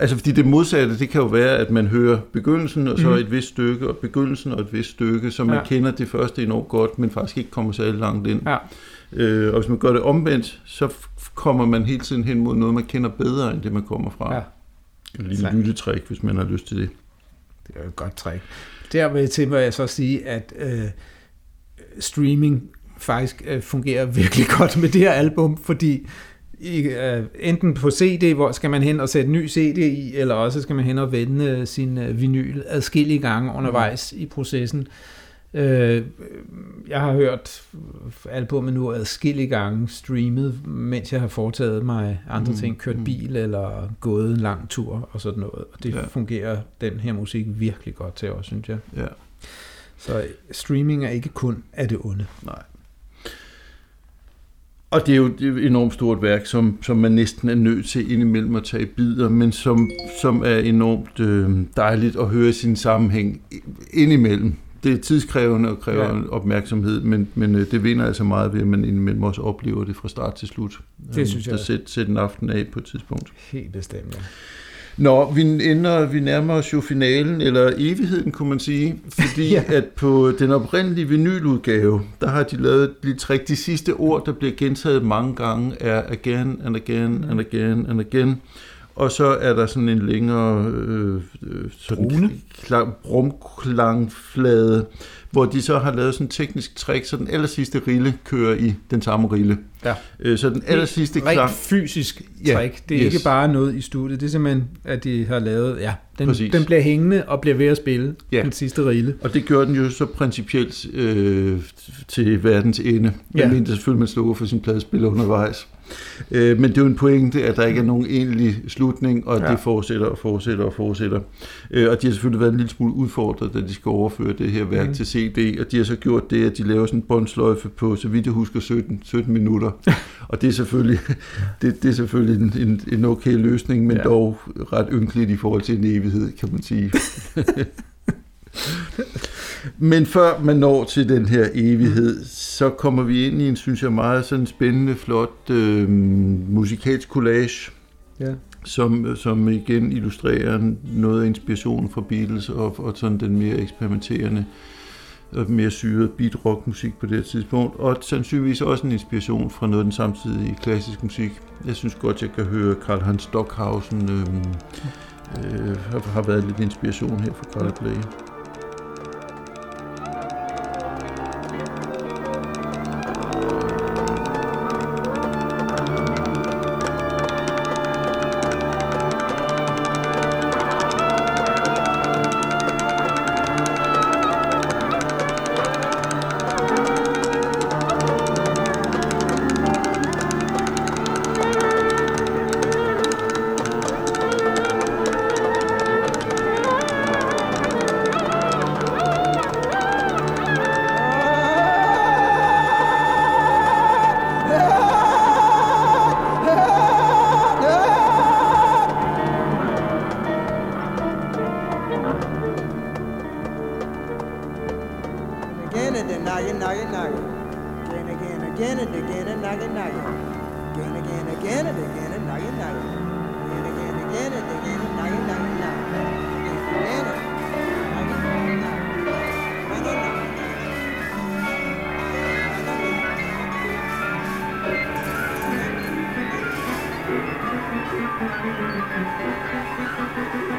Speaker 1: Altså fordi det modsatte, det kan jo være, at man hører begyndelsen, og så
Speaker 2: Mhm.
Speaker 1: et vist stykke, og begyndelsen og et vist stykke, så man
Speaker 2: Ja.
Speaker 1: kender det første enormt godt, men faktisk ikke kommer særlig langt ind.
Speaker 2: Ja.
Speaker 1: Øh, og hvis man gør det omvendt, så kommer man hele tiden hen mod noget, man kender bedre, end det man kommer fra.
Speaker 2: Ja.
Speaker 1: En lille lyttetrik, hvis man har lyst til det.
Speaker 2: Det er jo et godt trick. Dermed til må jeg så sige, at øh, streaming faktisk øh, fungerer virkelig godt med det her album, fordi i, øh, enten på CD, hvor skal man hen og sætte ny CD i, eller også skal man hen og vende øh, sin øh, vinyl adskillige gange undervejs i processen. Øh, jeg har hørt albumet nu adskillige gange streamet, mens jeg har foretaget mig andre
Speaker 1: Mm,
Speaker 2: ting, kørt
Speaker 1: mm.
Speaker 2: bil eller gået en lang tur og sådan noget. Og det
Speaker 1: ja.
Speaker 2: fungerer den her musik virkelig godt til også, synes jeg.
Speaker 1: Ja.
Speaker 2: Så streaming er ikke kun af det onde.
Speaker 1: Nej. Og det er jo et enormt stort værk, som, som man næsten er nødt til indimellem at tage i bidder, men som, som er enormt øh, dejligt at høre i sin sammenhæng indimellem. Det er tidskrævende og kræver
Speaker 2: Ja.
Speaker 1: opmærksomhed, men, men øh, det vinder altså meget ved, at man indimellem også oplever det fra start til slut.
Speaker 2: Det synes jeg
Speaker 1: Der
Speaker 2: også.
Speaker 1: sæt, sæt en aften af på et tidspunkt.
Speaker 2: Helt bestemt. ja.
Speaker 1: Nå, vi, ender, vi nærmer os jo finalen, eller evigheden, kunne man sige, fordi
Speaker 2: Ja.
Speaker 1: at på den oprindelige vinyludgave, der har de lavet et lille trick. De sidste ord, der bliver gentaget mange gange, er again and again and again and again. Og så er der sådan en længere øh, øh, sådan
Speaker 2: Drone.
Speaker 1: klang, brumklangflade, hvor de så har lavet sådan en teknisk trick, så den aller sidste rille kører i den samme rille.
Speaker 2: Ja.
Speaker 1: Øh, så den aller sidste
Speaker 2: Rent
Speaker 1: klang...
Speaker 2: fysisk
Speaker 1: Ja,
Speaker 2: trick. Det er
Speaker 1: yes.
Speaker 2: ikke bare noget i studiet. Det er simpelthen, at de har lavet... Ja, den,
Speaker 1: Præcis.
Speaker 2: den bliver hængende og bliver ved at spille
Speaker 1: Ja.
Speaker 2: den sidste rille.
Speaker 1: Og det gør den jo så principielt øh, til verdens ende.
Speaker 2: Ja.
Speaker 1: Jeg mener selvfølgelig, man slukker for sin pladespiller undervejs. Øh, men det er jo en pointe, at der ikke er nogen egentlig slutning, og
Speaker 2: Ja.
Speaker 1: det fortsætter og fortsætter og fortsætter. Øh, og de har selvfølgelig været en lille smule udfordret, da de skal overføre det her værk mm. til CD, og de har så gjort det, at de laver sådan en båndsløjfe på, så vidt jeg husker, 17, 17 minutter. og det er selvfølgelig, det, det er selvfølgelig en, en, en okay løsning, men
Speaker 2: ja.
Speaker 1: dog ret ynkeligt i forhold til en evighed, kan man sige. Men før man når til den her evighed, så kommer vi ind i en, synes jeg, meget sådan spændende, flot øh, musikalsk collage,
Speaker 2: Ja.
Speaker 1: som, som igen illustrerer noget af inspirationen fra Beatles og, og sådan den mere eksperimenterende og mere syrede beat rock musik på det tidspunkt, og sandsynligvis også en inspiration fra noget af den samtidige klassisk musik. Jeg synes godt, jeg kan høre Karl Hans Stockhausen øh, øh, har, har været lidt inspiration her for Carl Play.
Speaker 5: again, again, again, and again, and now you're not. Again, again, again, and again, now you know it now. Again, again, Thank you.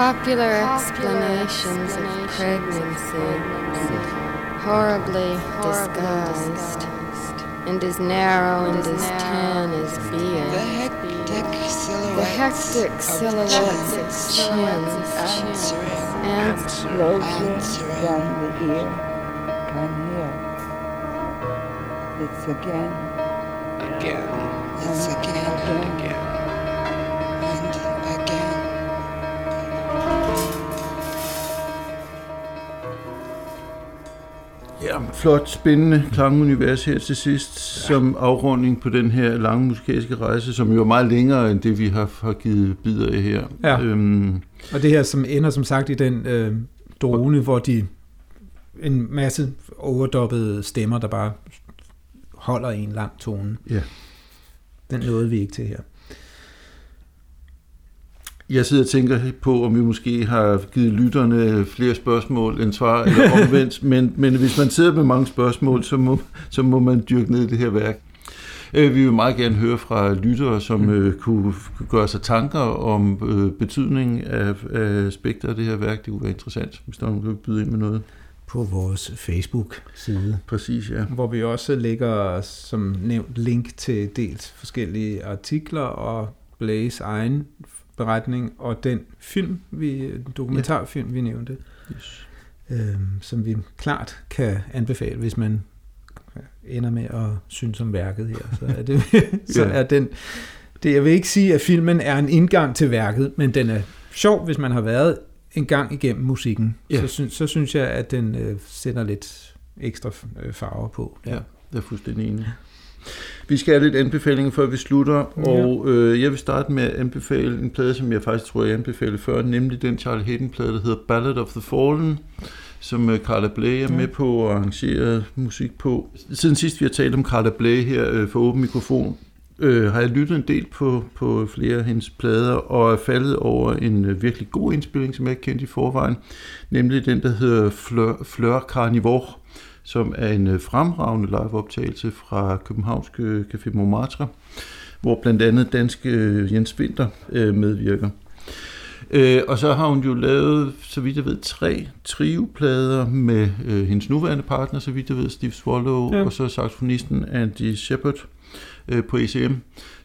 Speaker 4: Popular explanations of pregnancy, horribly disguised, and as narrow and as tan as
Speaker 6: The
Speaker 4: beer.
Speaker 6: hectic
Speaker 4: The hectic
Speaker 6: of
Speaker 4: silhouettes of chins,
Speaker 6: answering,
Speaker 4: ants
Speaker 6: answering.
Speaker 7: down the ear. Come here. It's again.
Speaker 6: Again, it's again,
Speaker 7: again.
Speaker 1: Flot, spændende klangunivers her til sidst, som afrunding på den her lange musikalske rejse, som jo er meget længere end det, vi har, har givet bidder af her.
Speaker 2: Ja.
Speaker 1: Øhm,
Speaker 2: Og det her, som ender som sagt i den øh, drone, hvor de en masse overdoppede stemmer, der bare holder en lang tone.
Speaker 1: Ja.
Speaker 2: Den nåede vi ikke til her.
Speaker 1: Jeg sidder og tænker på, om vi måske har givet lytterne flere spørgsmål end svar, eller omvendt, men, men hvis man sidder med mange spørgsmål, så må, så må man dyrke ned i det her værk. Øh, Vi vil meget gerne høre fra lyttere, som øh, kunne kunne gøre sig tanker om øh, betydningen af, af aspekter af det her værk. Det kunne være interessant, hvis der er nogen, der vil byde ind med noget.
Speaker 2: På vores Facebook-side.
Speaker 1: Præcis, ja.
Speaker 2: Hvor vi også lægger, som nævnt, link til dels forskellige artikler og Blaze egen beretning, og den film, vi, dokumentarfilm, vi nævnte,
Speaker 1: Yes.
Speaker 2: øhm, som vi klart kan anbefale, hvis man ender med at synes om værket her. Så er, det, så
Speaker 1: Ja.
Speaker 2: er den... Det, jeg vil ikke sige, at filmen er en indgang til værket, men den er sjov, hvis man har været en gang igennem musikken.
Speaker 1: Ja.
Speaker 2: Så, synes, så synes jeg, at den øh, sætter lidt ekstra øh, farver på.
Speaker 1: Ja, jeg er fuldstændig enig. Vi skal have lidt anbefalinger, før vi slutter,
Speaker 2: Ja.
Speaker 1: og øh, jeg vil starte med at anbefale en plade, som jeg faktisk tror, jeg anbefalede før, nemlig den Charlie Hayden-plade, der hedder Ballad of the Fallen, som øh, Carla Bley er med på og arrangeret musik på. Siden sidst vi har talt om Carla Bley her øh, for åben mikrofon, øh, har jeg lyttet en del på, på flere af hendes plader, og er faldet over en øh, virkelig god indspilling, som jeg ikke kendte i forvejen, nemlig den, der hedder Fleur, Fleur Carnivore, som er en øh, fremragende liveoptagelse fra Københavnske Café Montmartre, hvor blandt andet danske øh, Jens Winter øh, medvirker. Øh, og så har hun jo lavet, så vidt jeg ved, tre trioplader med øh, hendes nuværende partner, så vidt jeg ved, Steve Swallow,
Speaker 2: Ja.
Speaker 1: ja. og så saxofonisten Andy Shepard øh, på ECM,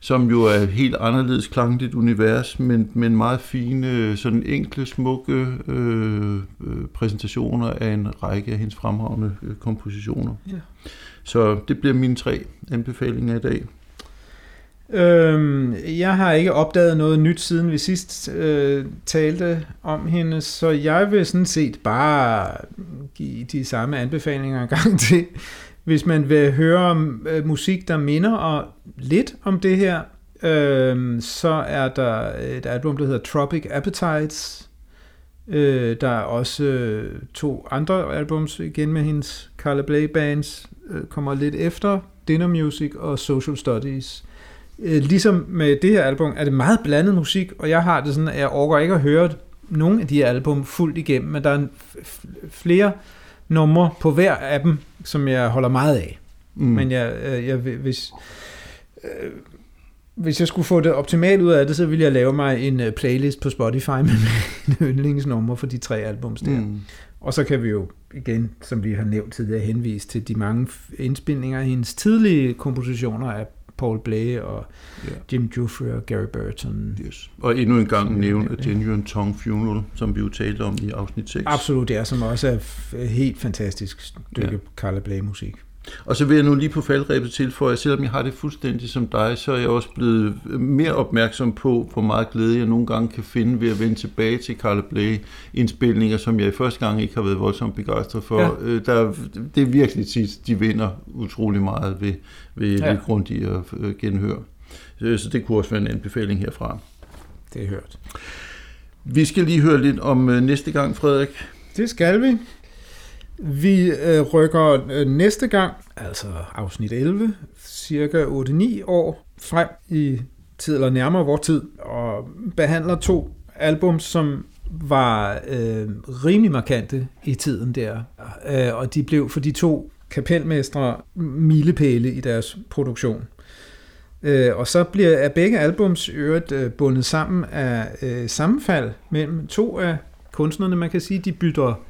Speaker 1: som jo er et helt anderledes klangligt univers, men, men meget fine, sådan enkle, smukke øh, øh, præsentationer af en række af hendes fremragende øh, kompositioner.
Speaker 2: Ja.
Speaker 1: Så det bliver mine tre anbefalinger i dag.
Speaker 2: Øhm, jeg har ikke opdaget noget nyt, siden vi sidst øh, talte om hende, så jeg vil sådan set bare give de samme anbefalinger en gang til. Hvis man vil høre om øh, musik, der minder og lidt om det her, øh, så er der et album, der hedder Tropic Appetites. Øh, der er også øh, to andre albums, igen med hendes Carla Bley Bands, øh, kommer lidt efter, Dinner Music og Social Studies. Øh, ligesom med det her album er det meget blandet musik, og jeg har det sådan, at jeg overgår ikke at høre nogen af de her album fuldt igennem, men der er f- f- flere numre på hver af dem, som jeg holder meget af.
Speaker 1: Mm.
Speaker 2: Men jeg, øh, jeg, hvis, øh, hvis jeg skulle få det optimalt ud af det, så ville jeg lave mig en øh, playlist på Spotify med mine yndlingsnumre for de tre albums der.
Speaker 1: Mm.
Speaker 2: Og så kan vi jo igen, som vi har nævnt tidligere, henvise til de mange indspilninger af hendes tidlige kompositioner af Paul Bley og
Speaker 1: Ja.
Speaker 2: Jim Jeffrey og Gary Burton.
Speaker 1: Yes. Og endnu en gang nævne
Speaker 2: nævnte.
Speaker 1: A Genuine Tongue Funeral, som vi jo talte om i afsnit 6.
Speaker 2: Absolut, det er som også er helt fantastisk stykke
Speaker 1: Ja.
Speaker 2: ja. Carla Bley musik.
Speaker 1: Og så vil jeg nu lige på faldrebet tilføje, at selvom jeg har det fuldstændig som dig, så er jeg også blevet mere opmærksom på, hvor meget glæde jeg nogle gange kan finde ved at vende tilbage til Carla Bley indspilninger, som jeg i første gang ikke har været voldsomt begejstret for.
Speaker 2: Ja.
Speaker 1: Ja. Der, det er virkelig tit, de vinder utrolig meget ved, ved
Speaker 2: Ja.
Speaker 1: lidt grundigere øh, genhør. Så så det kunne også være en anbefaling herfra.
Speaker 2: Det er hørt.
Speaker 1: Vi skal lige høre lidt om øh, næste gang, Frederik.
Speaker 2: Det skal vi. Vi øh, rykker øh, næste gang, altså afsnit 11, cirka 8-9 år frem i tid, eller nærmere vores tid, og behandler to album, som var øh, rimelig markante i tiden der. Øh, og de blev for de to kapelmestre milepæle i deres produktion. Øh, og så bliver er begge albums øvrigt øh, bundet sammen af øh, sammenfald mellem to af kunstnerne. Man kan sige, de bytter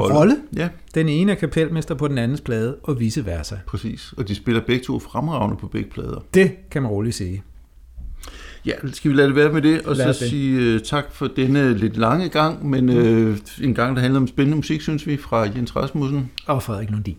Speaker 2: rolle. rolle.
Speaker 1: Ja,
Speaker 2: Den ene er kapelmester på den andens plade, og vice versa.
Speaker 1: præcis. Og de spiller begge to fremragende på begge plader.
Speaker 2: Det kan man roligt sige.
Speaker 1: Ja, skal vi lade det være med det, og
Speaker 2: Lad
Speaker 1: så
Speaker 2: det.
Speaker 1: sige uh, tak for denne lidt lange gang, men uh, en gang, der handler om spændende musik, synes vi, fra Jens Rasmussen.
Speaker 2: Og Frederik Lundin.